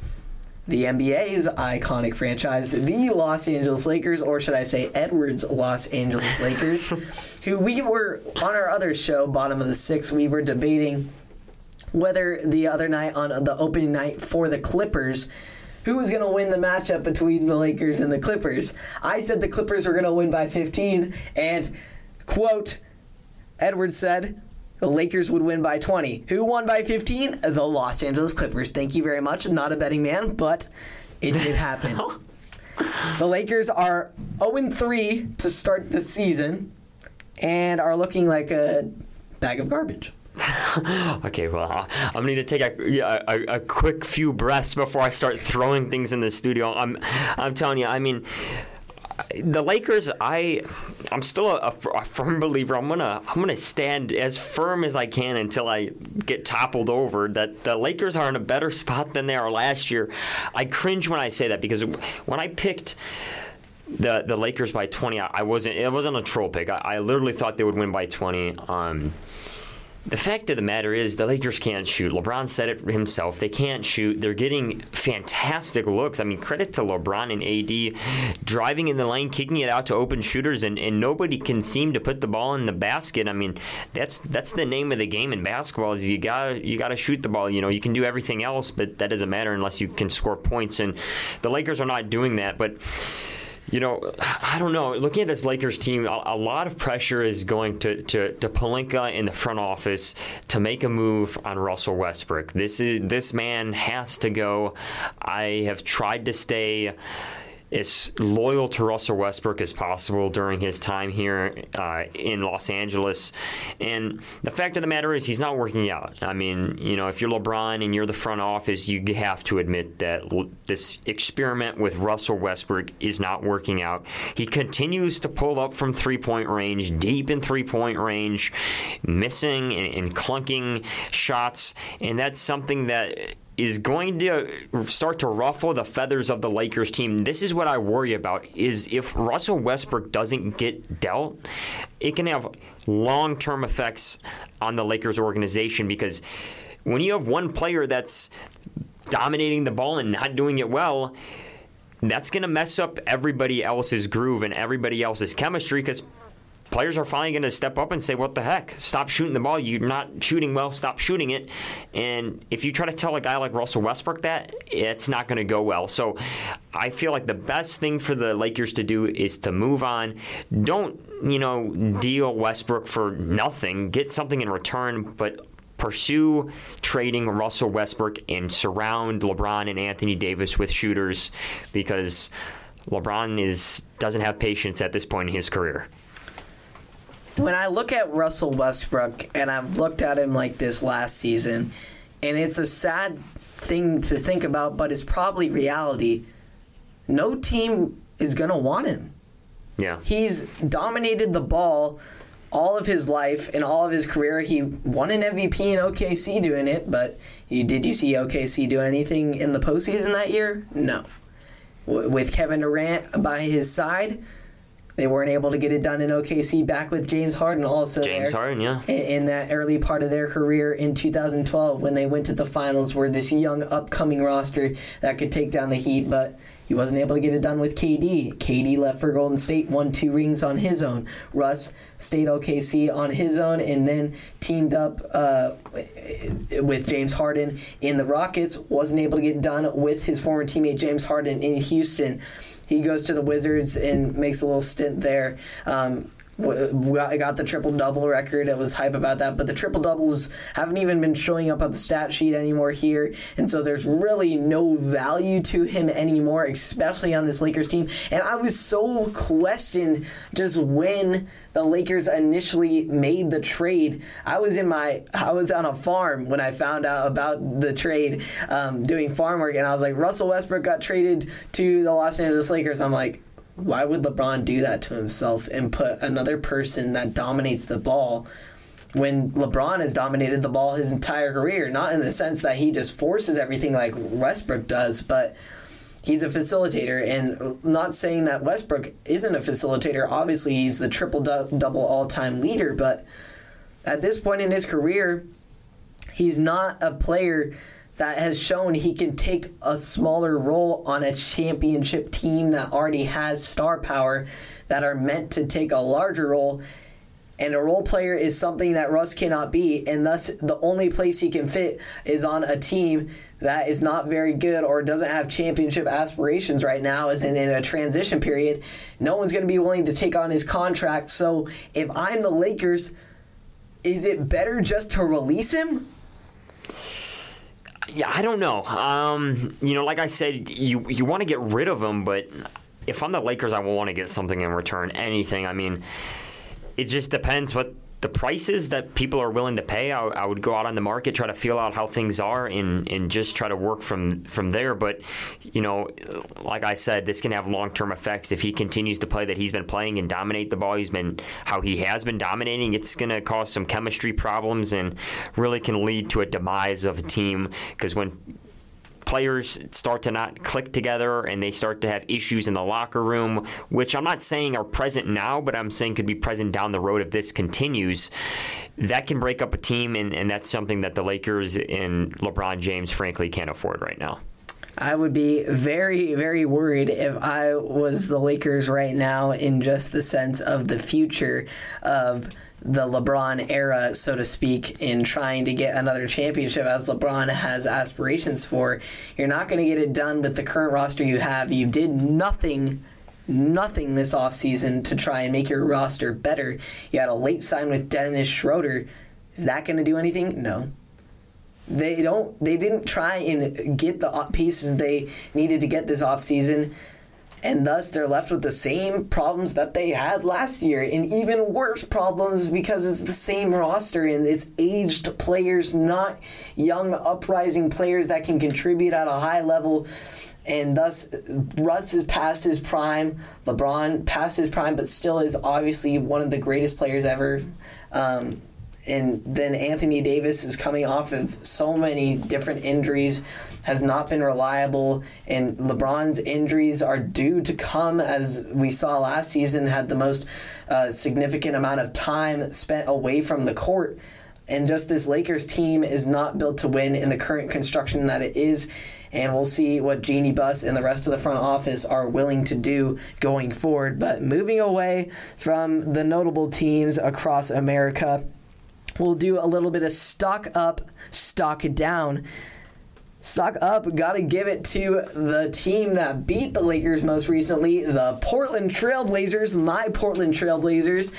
the NBA's iconic franchise, the Los Angeles Lakers, or should I say Edwards Los Angeles Lakers, who we were on our other show, Bottom of the Six, we were debating whether the other night on the opening night for the Clippers, who was going to win the matchup between the Lakers and the Clippers. I said the Clippers were going to win by 15, and quote, Edwards said, the Lakers would win by 20. Who won by 15? The Los Angeles Clippers. Thank you very much. I'm not a betting man, but it did happen. the Lakers are 0 3 to start the season and are looking like a bag of garbage. okay, well, I'm gonna need to take a, a, a, quick few breaths before I start throwing things in the studio. I'm, I'm telling you, I mean, the Lakers, I, I'm still a, a, firm believer. I'm gonna, I'm gonna stand as firm as I can until I get toppled over. That the Lakers are in a better spot than they are last year. I cringe when I say that because when I picked the the Lakers by 20, I wasn't. It wasn't a troll pick. I, I literally thought they would win by 20. Um, the fact of the matter is, the Lakers can't shoot. LeBron said it himself. They can't shoot. They're getting fantastic looks. I mean, credit to LeBron and AD driving in the lane, kicking it out to open shooters, and, and nobody can seem to put the ball in the basket. I mean, that's that's the name of the game in basketball. Is you got you got to shoot the ball. You know, you can do everything else, but that doesn't matter unless you can score points. And the Lakers are not doing that. But you know, I don't know. Looking at this Lakers team, a, a, lot of pressure is going to, to, to Pelinka in the front office to make a move on Russell Westbrook. This is this man has to go. I have tried to stay as loyal to Russell Westbrook as possible during his time here uh, in Los Angeles. And the fact of the matter is, he's not working out. I mean, you know, if you're LeBron and you're the front office, you have to admit that this experiment with Russell Westbrook is not working out. He continues to pull up from three point range, deep in three point range, missing and, and clunking shots. And that's something that is going to start to ruffle the feathers of the Lakers team. This is what I worry about is if Russell Westbrook doesn't get dealt, it can have long-term effects on the Lakers organization because when you have one player that's dominating the ball and not doing it well, that's going to mess up everybody else's groove and everybody else's chemistry because players are finally going to step up and say, "What the heck? Stop shooting the ball. You're not shooting well. Stop shooting it." And if you try to tell a guy like Russell Westbrook that, it's not going to go well. So, I feel like the best thing for the Lakers to do is to move on. Don't you know deal Westbrook for nothing. Get something in return, but pursue trading Russell Westbrook and surround LeBron and Anthony Davis with shooters because LeBron is doesn't have patience at this point in his career when I look at Russell Westbrook and I've looked at him like this last season, and it's a sad thing to think about, but it's probably reality. No team is going to want him. Yeah. He's dominated the ball all of his life and all of his career. He won an MVP in OKC doing it, but you, did you see OKC do anything in the postseason that year? No. W- with Kevin Durant by his side, they weren't able to get it done in OKC back with James Harden also James there, Harden, yeah. In, in, that early part of their career in 2012 when they went to the finals were this young upcoming roster that could take down the Heat, but he wasn't able to get it done with KD. KD left for Golden State, won two rings on his own. Russ stayed OKC on his own and then teamed up uh, with James Harden in the Rockets. Wasn't able to get done with his former teammate James Harden in Houston. He goes to the Wizards and makes a little stint there. Um, I got the triple double record. It was hype about that, but the triple doubles haven't even been showing up on the stat sheet anymore here, and so there's really no value to him anymore, especially on this Lakers team. And I was so questioned just when the Lakers initially made the trade. I was in my I was on a farm when I found out about the trade, um, doing farm work, and I was like, Russell Westbrook got traded to the Los Angeles Lakers. I'm like why would LeBron do that to himself and put another person that dominates the ball when LeBron has dominated the ball his entire career? Not in the sense that he just forces everything like Westbrook does, but he's a facilitator. And not saying that Westbrook isn't a facilitator. Obviously, he's the triple double all time leader, but at this point in his career, he's not a player that has shown he can take a smaller role on a championship team that already has star power that are meant to take a larger role. And a role player is something that Russ cannot be, and thus the only place he can fit is on a team that is not very good or doesn't have championship aspirations right now, is in, in a transition period. No one's going to be willing to take on his contract. So if I'm the Lakers, is it better just to release him? Yeah, I don't know. Um, you know, like I said, you you want to get rid of him, but if I'm the Lakers, I will want to get something in return. Anything. I mean, it just depends what the prices that people are willing to pay, I, I, would go out on the market, try to feel out how things are, and, and just try to work from from there. But you know, like I said, this can have long term effects if he continues to play that he's been playing and dominate the ball. He's been how he has been dominating. It's going to cause some chemistry problems and really can lead to a demise of a team because when players start to not click together and they start to have issues in the locker room, which I'm not saying are present now, but I'm saying could be present down the road if this continues, that can break up a team, and, and that's something that the Lakers and LeBron James, frankly, can't afford right now. I would be very, very worried if I was the Lakers right now in just the sense of the future of the LeBron era, so to speak, in trying to get another championship as LeBron has aspirations for. You're not going to get it done with the current roster you have. You did nothing nothing this offseason to try and make your roster better. You had a late sign with Dennis Schroeder. Is that going to do anything? No. They don't they didn't try and get the pieces they needed to get this offseason and thus they're left with the same problems that they had last year and even worse problems because it's the same roster and it's aged players not young uprising players that can contribute at a high level. And thus Russ is past his prime LeBron past his prime but still is obviously one of the greatest players ever. Um, and then Anthony Davis is coming off of so many different injuries, has not been reliable, and LeBron's injuries are due to come, as we saw last season, had the most uh, significant amount of time spent away from the court. And just this Lakers team is not built to win in the current construction that it is. And we'll see what Jeanie Buss and the rest of the front office are willing to do going forward. But moving away from the notable teams across America, We'll do a little bit of stock up, stock down. Stock up, gotta give it to the team that beat the Lakers most recently, the Portland Trailblazers, my Portland Trailblazers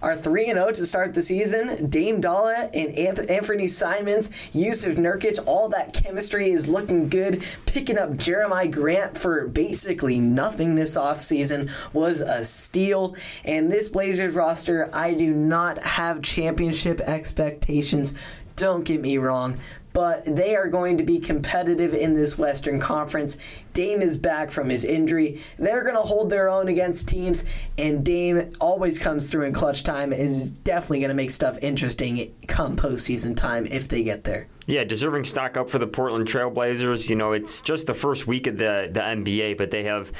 are 3 0 to start the season. Dame Dolla and Anthony Simons, Jusuf Nurkic, all that chemistry is looking good. Picking up Jerami Grant for basically nothing this offseason was a steal. And this Blazers roster, I do not have championship expectations. Don't get me wrong, but they are going to be competitive in this Western Conference. Dame is back from his injury. They're going to hold their own against teams, and Dame always comes through in clutch time and is definitely going to make stuff interesting come postseason time if they get there. Yeah, deserving stock up for the Portland Trailblazers. You know, it's just the first week of the, the NBA, but they have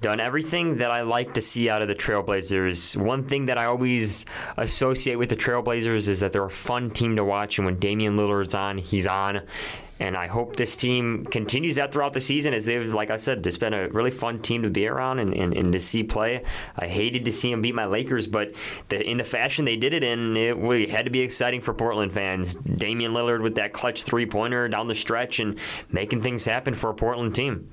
done everything that I like to see out of the Trailblazers. One thing that I always associate with the Trailblazers is that they're a fun team to watch, and when Damian Lillard's on, he's on. And I hope this team continues that throughout the season as they've, like I said, it's been a really fun team to be around and, and, and to see play. I hated to see them beat my Lakers, but the, in the fashion they did it in, it we had to be exciting for Portland fans. Damian Lillard with that clutch three pointer down the stretch and making things happen for a Portland team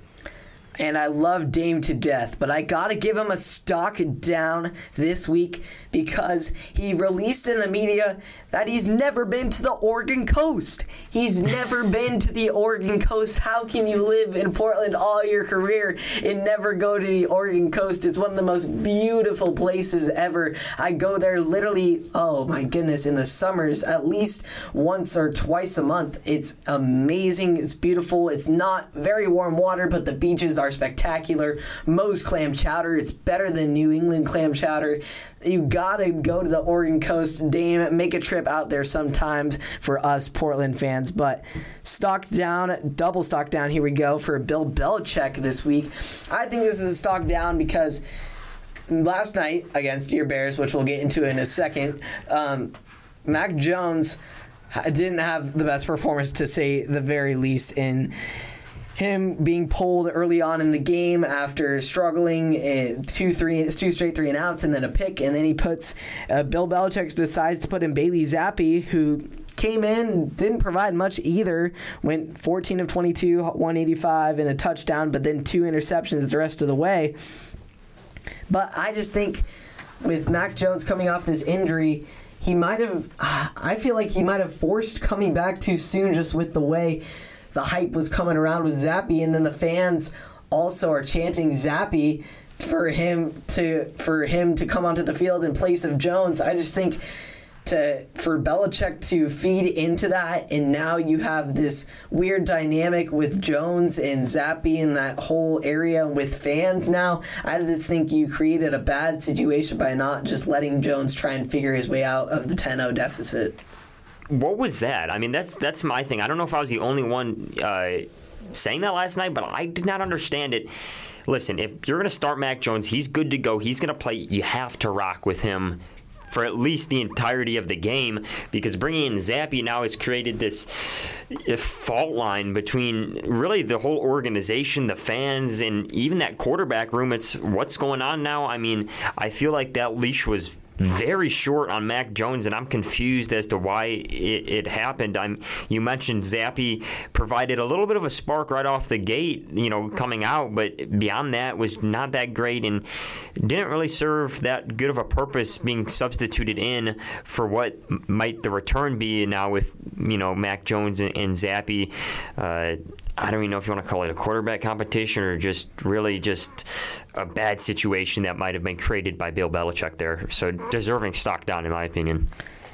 and I love Dame to death, but I gotta give him a stock down this week because he released in the media that he's never been to the Oregon coast. He's never been to the Oregon coast. How can you live in Portland all your career and never go to the Oregon coast? It's one of the most beautiful places ever. I go there literally, oh my goodness, in the summers at least once or twice a month. It's amazing. It's beautiful. It's not very warm water, but the beaches are spectacular. Moe's clam chowder, it's better than New England clam chowder. You gotta go to the Oregon coast, Dame, make a trip out there sometimes for us Portland fans. But stocked down, double stock down. Here we go for Bill Belichick this week. I think this is a stock down because last night against your Bears, which we'll get into in a second, um, Mac Jones didn't have the best performance to say the very least in him being pulled early on in the game after struggling in two three two straight three and outs and then a pick. And then he puts uh, Bill Belichick decides to put in Bailey Zappe who came in didn't provide much either went 14 of 22 185 and a touchdown but then two interceptions the rest of the way. But I just think with Mac Jones coming off this injury he might have I feel like he might have forced coming back too soon just with the way the hype was coming around with Zappe, and then the fans also are chanting Zappe for him to for him to come onto the field in place of Jones. I just think to for Belichick to feed into that, and now you have this weird dynamic with Jones and Zappe in that whole area with fans. Now, I just think you created a bad situation by not just letting Jones try and figure his way out of the 10-0 deficit what was that? I mean, that's that's my thing. I don't know if I was the only one. Uh, saying that last night, but I did not understand it. Listen, if you're going to start Mac Jones, he's good to go. He's going to play. You have to rock with him for at least the entirety of the game because bringing in Zappe now has created this uh, fault line between really the whole organization, the fans, and even that quarterback room. It's what's going on now. I mean, I feel like that leash was very short on Mac Jones, and I'm confused as to why it, it, happened. I'm you mentioned Zappe provided a little bit of a spark right off the gate, you know, coming out, but beyond that was not that great and didn't really serve that good of a purpose being substituted in for what might the return be now with you know Mac Jones and, and Zappe. Uh, I don't even know if you want to call it a quarterback competition or just really just a bad situation that might have been created by Bill Belichick there. So deserving stock down, in my opinion.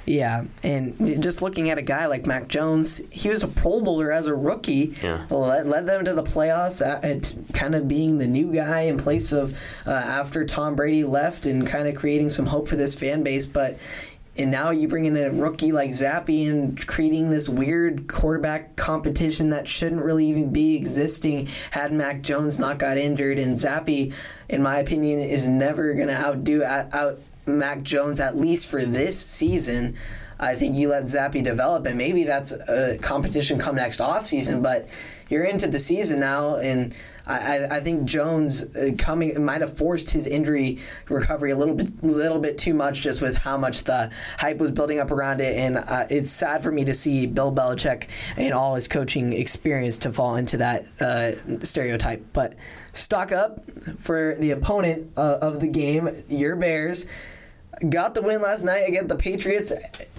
Yeah, and just looking at a guy like Mac Jones, he was a Pro Bowler as a rookie. Yeah. Led, led them to the playoffs at, kind of being the new guy in place of uh, after Tom Brady left and kind of creating some hope for this fan base. But and now you bring in a rookie like Zappe and creating this weird quarterback competition that shouldn't really even be existing had Mac Jones not got injured. And Zappe, in my opinion, is never going to outdo out Mac Jones at least for this season. I think you let Zappe develop, and maybe that's a competition come next off season. But you're into the season now, and I, I think Jones uh, coming might have forced his injury recovery a little bit, little bit too much, just with how much the hype was building up around it. And uh, it's sad for me to see Bill Belichick and all his coaching experience to fall into that uh, stereotype. But stock up for the opponent uh, of the game, your Bears got the win last night against the Patriots.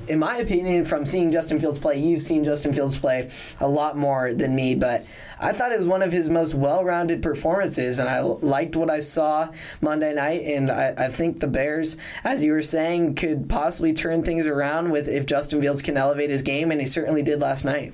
In my opinion, from seeing Justin Fields play, you've seen Justin Fields play a lot more than me, but I thought it was one of his most well rounded performances, and I liked what I saw Monday night. And I, I, think the Bears, as you were saying, could possibly turn things around with if Justin Fields can elevate his game, and he certainly did last night.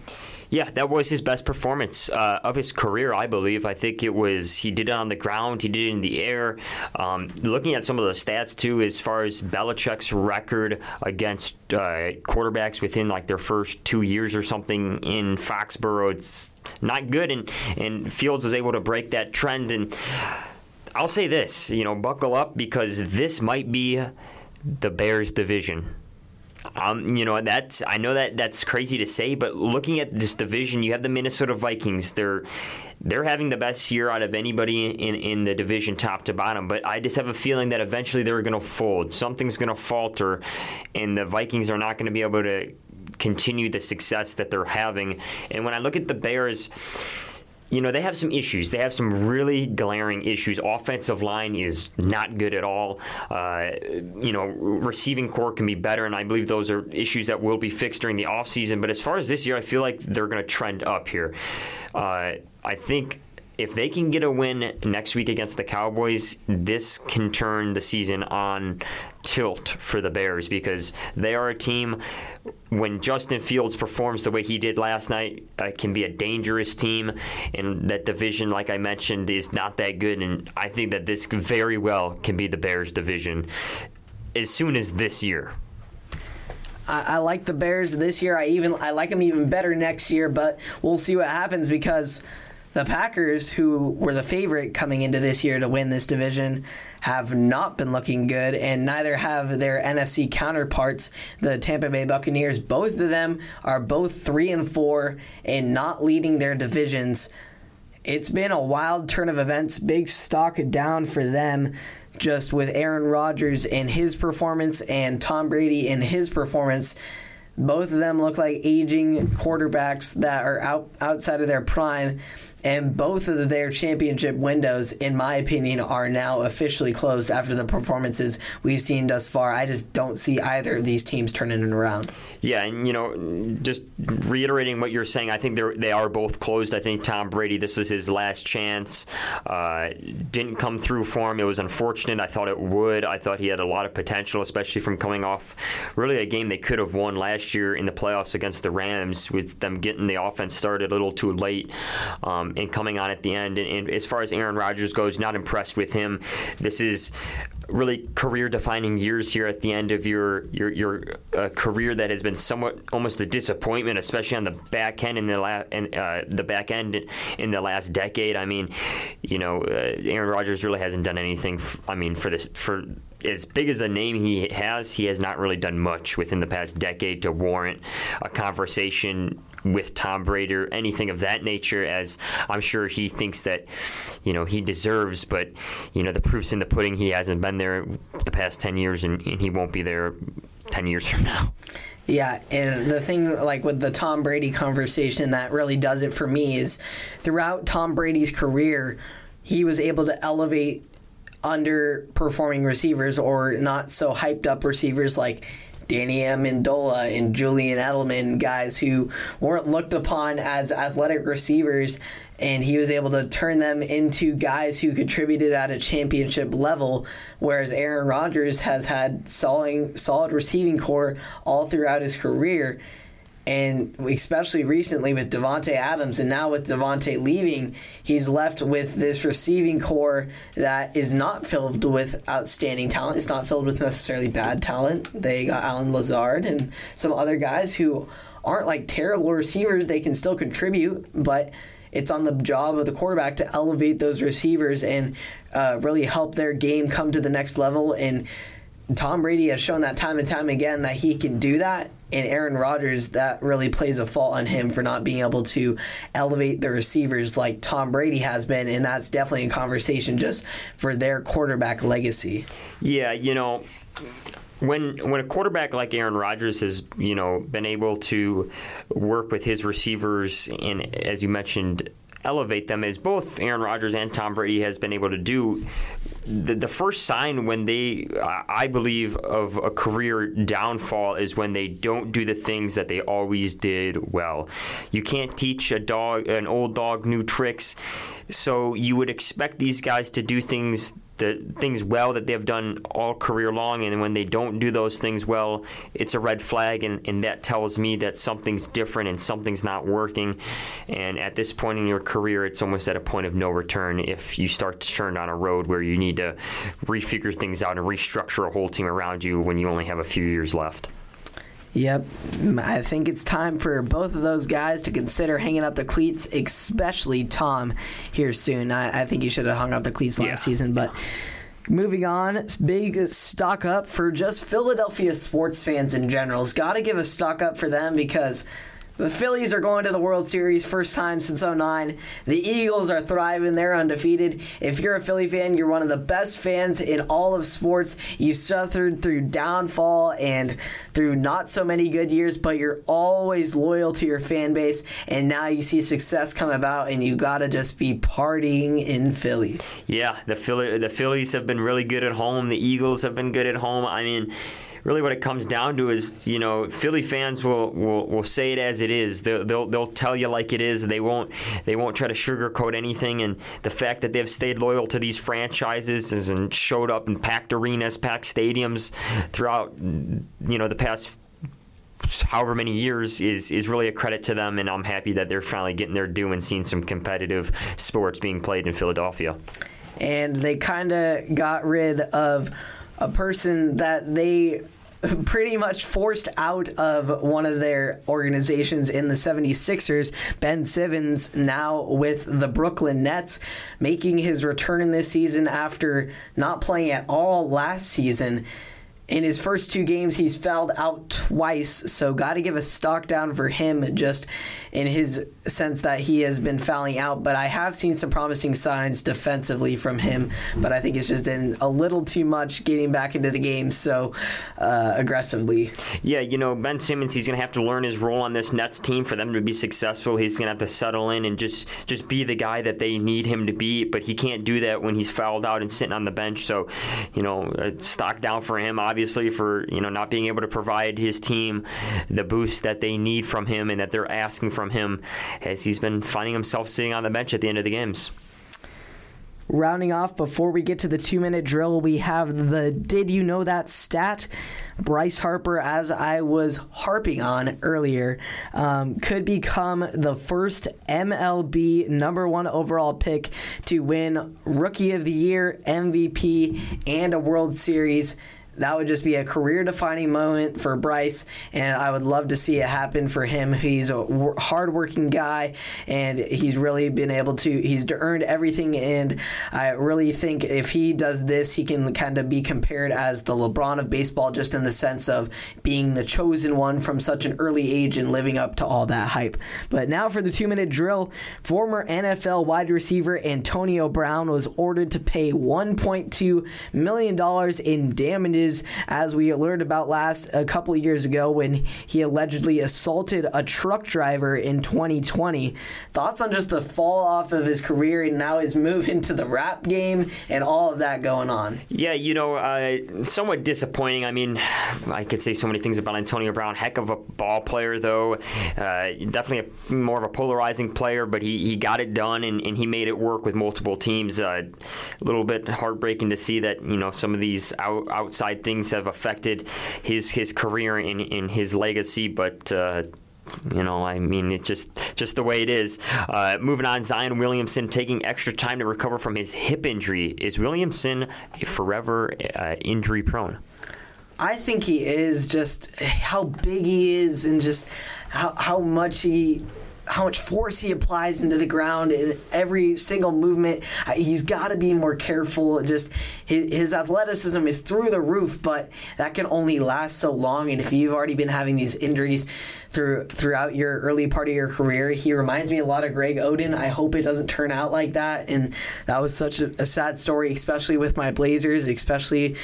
Yeah, that was his best performance uh, of his career, I believe. I think it was he did it on the ground, he did it in the air. Um, looking at some of the stats too, as far as Belichick's record against uh, quarterbacks within like their first two years or something in Foxborough, it's not good, and and Fields was able to break that trend. And I'll say this, you know, buckle up because this might be the Bears division. Um, you know that's I know that that's crazy to say, but looking at this division, you have the Minnesota Vikings. They're they're having the best year out of anybody in, in the division, top to bottom. But I just have a feeling that eventually they're going to fold. Something's going to falter, and the Vikings are not going to be able to continue the success that they're having. And when I look at the Bears you know, they have some issues. They have some really glaring issues. Offensive line is not good at all. Uh, you know, receiving core can be better, and I believe those are issues that will be fixed during the offseason. But as far as this year, I feel like they're going to trend up here. Uh, I think if they can get a win next week against the Cowboys, this can turn the season on tilt for the Bears because they are a team. When Justin Fields performs the way he did last night, uh, can be a dangerous team, and that division, like I mentioned, is not that good. And I think that this very well can be the Bears' division as soon as this year. I, I like the Bears this year. I even I like them even better next year, but we'll see what happens because the Packers, who were the favorite coming into this year to win this division, have not been looking good, and neither have their NFC counterparts, the Tampa Bay Buccaneers. Both of them are both three and four and not leading their divisions. It's been a wild turn of events, big stock down for them. Just with Aaron Rodgers and his performance and Tom Brady and his performance, both of them look like aging quarterbacks that are out outside of their prime and both of their championship windows, in my opinion, are now officially closed after the performances we've seen thus far. I just don't see either of these teams turning it around. Yeah, and you know, just reiterating what you're saying, I think they they are both closed. I think Tom Brady, this was his last chance. Uh, didn't come through for him. It was unfortunate. I thought it would. I thought he had a lot of potential, especially from coming off really a game they could have won last year in the playoffs against the Rams, with them getting the offense started a little too late. Um, and coming on at the end. And, and as far as Aaron Rodgers goes, not impressed with him. This is really career defining years here at the end of your your your uh, career that has been somewhat almost a disappointment, especially on the back end in the la- and uh, the back end in the last decade. I mean, you know, uh, Aaron Rodgers really hasn't done anything. F- I mean, for this for as big as a name he has, he has not really done much within the past decade to warrant a conversation with Tom Brady or anything of that nature, as I'm sure he thinks that, you know, he deserves. But, you know, the proof's in the pudding. He hasn't been there the past 10 years, and, and he won't be there 10 years from now. Yeah, and the thing like with the Tom Brady conversation that really does it for me is throughout Tom Brady's career, he was able to elevate underperforming receivers or not so hyped up receivers like Danny Amendola and Julian Edelman, guys who weren't looked upon as athletic receivers, and he was able to turn them into guys who contributed at a championship level. Whereas Aaron Rodgers has had solid, solid receiving core all throughout his career and especially recently with Davante Adams, and now with Davante leaving, he's left with this receiving core that is not filled with outstanding talent. It's not filled with necessarily bad talent. They got Allen Lazard and some other guys who aren't like terrible receivers. They can still contribute, but it's on the job of the quarterback to elevate those receivers and uh, really help their game come to the next level. And Tom Brady has shown that time and time again that he can do that and Aaron Rodgers, that really plays a fault on him for not being able to elevate the receivers like Tom Brady has been, and that's definitely a conversation just for their quarterback legacy. Yeah, you know, when when a quarterback like Aaron Rodgers has you know been able to work with his receivers and as you mentioned elevate them as both Aaron Rodgers and Tom Brady has been able to do the, the first sign when they, I believe, of a career downfall is when they don't do the things that they always did well. You can't teach a dog, an old dog, new tricks. So you would expect these guys to do things the things well that they've done all career long, and when they don't do those things well, it's a red flag, and, and that tells me that something's different and something's not working. And at this point in your career, it's almost at a point of no return if you start to turn down a road where you need to refigure things out and restructure a whole team around you when you only have a few years left. Yep. I think it's time for both of those guys to consider hanging up the cleats, especially Tom here soon. I, I think you should have hung up the cleats last yeah. season, but. Moving on, big stock up for just Philadelphia sports fans in general. Got to give a stock up for them because the Phillies are going to the World Series first time since 09. The Eagles are thriving. They're undefeated. If you're a Philly fan, you're one of the best fans in all of sports. You suffered through downfall and through not so many good years, but you're always loyal to your fan base. And now you see success come about, and you got to just be partying in Philly. Yeah, the Philly, the Phillies have been really good at home. The Eagles have been good at home. I mean, really what it comes down to is you know Philly fans will, will, will say it as it is. They'll, they'll, they'll tell you like it is. They won't they won't try to sugarcoat anything. And the fact that they've stayed loyal to these franchises and showed up in packed arenas, packed stadiums throughout you know the past however many years is is really a credit to them, and I'm happy that they're finally getting their due and seeing some competitive sports being played in Philadelphia. And they kind of got rid of a person that they pretty much forced out of one of their organizations in the 76ers. Ben Simmons now with the Brooklyn Nets, making his return this season after not playing at all last season in his first two games, he's fouled out twice. So, got to give a stock down for him just in his sense that he has been fouling out. But I have seen some promising signs defensively from him. But I think it's just been a little too much getting back into the game so uh, aggressively. Yeah, you know, Ben Simmons, he's going to have to learn his role on this Nets team for them to be successful. He's going to have to settle in and just, just be the guy that they need him to be. But he can't do that when he's fouled out and sitting on the bench. So, you know, stock down for him, obviously obviously for you know not being able to provide his team the boost that they need from him and that they're asking from him as he's been finding himself sitting on the bench at the end of the games. rounding off before we get to the two minute drill, we have the Did You Know That stat? Bryce Harper, as I was harping on earlier, um, could become the first MLB number one overall pick to win Rookie of the Year, MVP, and a World Series that would just be a career defining moment for Bryce, and I would love to see it happen for him. He's a hardworking guy, and he's really been able to, he's earned everything, and I really think if he does this, he can kind of be compared as the LeBron of baseball, just in the sense of being the chosen one from such an early age and living up to all that hype. But now for the two minute drill, former NFL wide receiver Antonio Brown was ordered to pay $1.2 million in damages as we learned about last a couple of years ago when he allegedly assaulted a truck driver in 2020. Thoughts on just the fall off of his career and now his move into the rap game and all of that going on? Yeah, you know, uh, somewhat disappointing. I mean, I could say so many things about Antonio Brown. Heck of a ball player, though. Uh, definitely a, more of a polarizing player, but he, he got it done and, and he made it work with multiple teams. Uh, a little bit heartbreaking to see that, you know, some of these out, outside things have affected his his career and, his legacy, but. Uh, you know, I mean, it's just just the way it is. Uh, moving on, Zion Williamson taking extra time to recover from his hip injury. Is Williamson forever uh, injury prone? I think he is. Just how big he is, and just how how much he how much force he applies into the ground in every single movement. Uh, he's got to be more careful. Just his, his, athleticism is through the roof, but that can only last so long. And if you've already been having these injuries through throughout your early part of your career, he reminds me a lot of Greg Oden. I hope it doesn't turn out like that. And that was such a, a sad story, especially with my Blazers, especially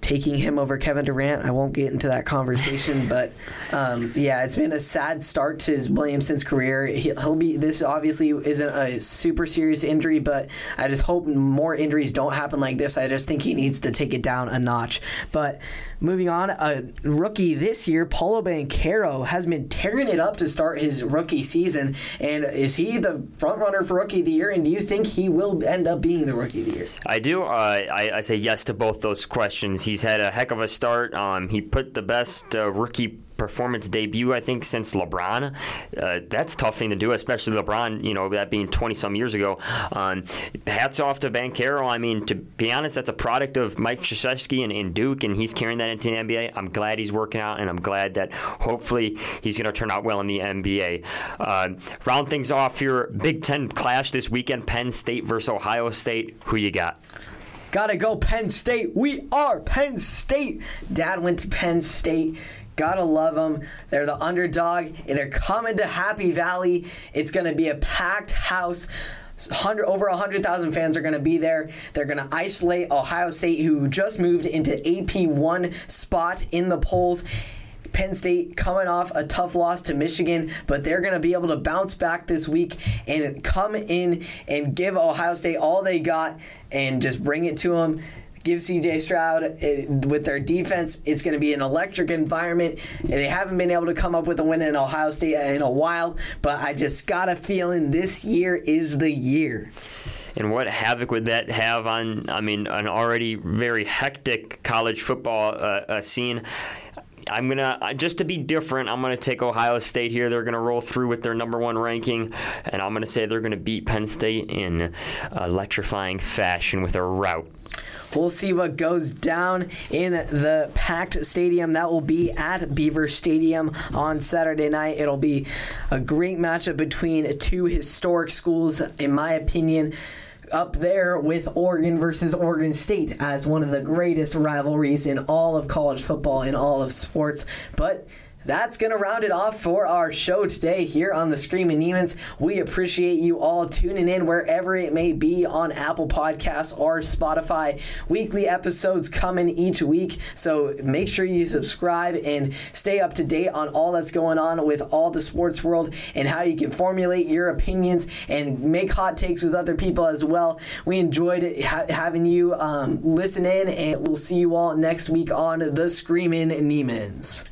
taking him over Kevin Durant. I won't get into that conversation, but um, yeah, it's been a sad start to his Williamson's career. He'll be this obviously isn't a super serious injury, but I just hope more injuries don't happen like this. I just think he needs to take it down a notch. But Moving on, a rookie this year, Paolo Banchero has been tearing it up to start his rookie season. And is he the front runner for rookie of the year? And do you think he will end up being the rookie of the year? I do. Uh, I, I, say yes to both those questions. He's had a heck of a start. Um, he put the best uh, rookie performance debut, I think, since LeBron. Uh, that's tough thing to do, especially LeBron, you know, that being 20 some years ago. Um, hats off to Banchero. I mean, to be honest, that's a product of Mike Krzyzewski and, and, Duke, and he's carrying that into the NBA. I'm glad he's working out, and I'm glad that hopefully he's going to turn out well in the NBA. Uh, round things off here, Big Ten clash this weekend Penn State versus Ohio State. Who you got? Gotta go Penn State. We are Penn State. Dad went to Penn State. Gotta love them. They're the underdog, and they're coming to Happy Valley. It's to be a packed house. 100, over 100,000 fans are going to be there. They're going to isolate Ohio State, who just moved into AP1 spot in the polls. Penn State coming off a tough loss to Michigan, but they're going to be able to bounce back this week and come in and give Ohio State all they got and just bring it to them give CJ Stroud uh, with their defense. It's going to be an electric environment. They haven't been able to come up with a win in Ohio State in a while, but I just got a feeling this year is the year. And what havoc would that have on, I mean, an already very hectic college football uh, uh, scene? I'm gonna just to be different. I'm gonna take Ohio State here. They're gonna roll through with their number one ranking, and I'm gonna say they're gonna beat Penn State in electrifying fashion with a rout. We'll see what goes down in the packed stadium. That will be at Beaver Stadium on Saturday night. It'll be a great matchup between two historic schools, in my opinion up there with Oregon versus Oregon State as one of the greatest rivalries in all of college football, in all of sports. But that's going to round it off for our show today here on the Screaming Niemann's. We appreciate you all tuning in wherever it may be on Apple Podcasts or Spotify. Weekly episodes coming each week, so make sure you subscribe and stay up to date on all that's going on with all the sports world and how you can formulate your opinions and make hot takes with other people as well. We enjoyed ha- having you um, listen in, and we'll see you all next week on the Screaming Niemann's.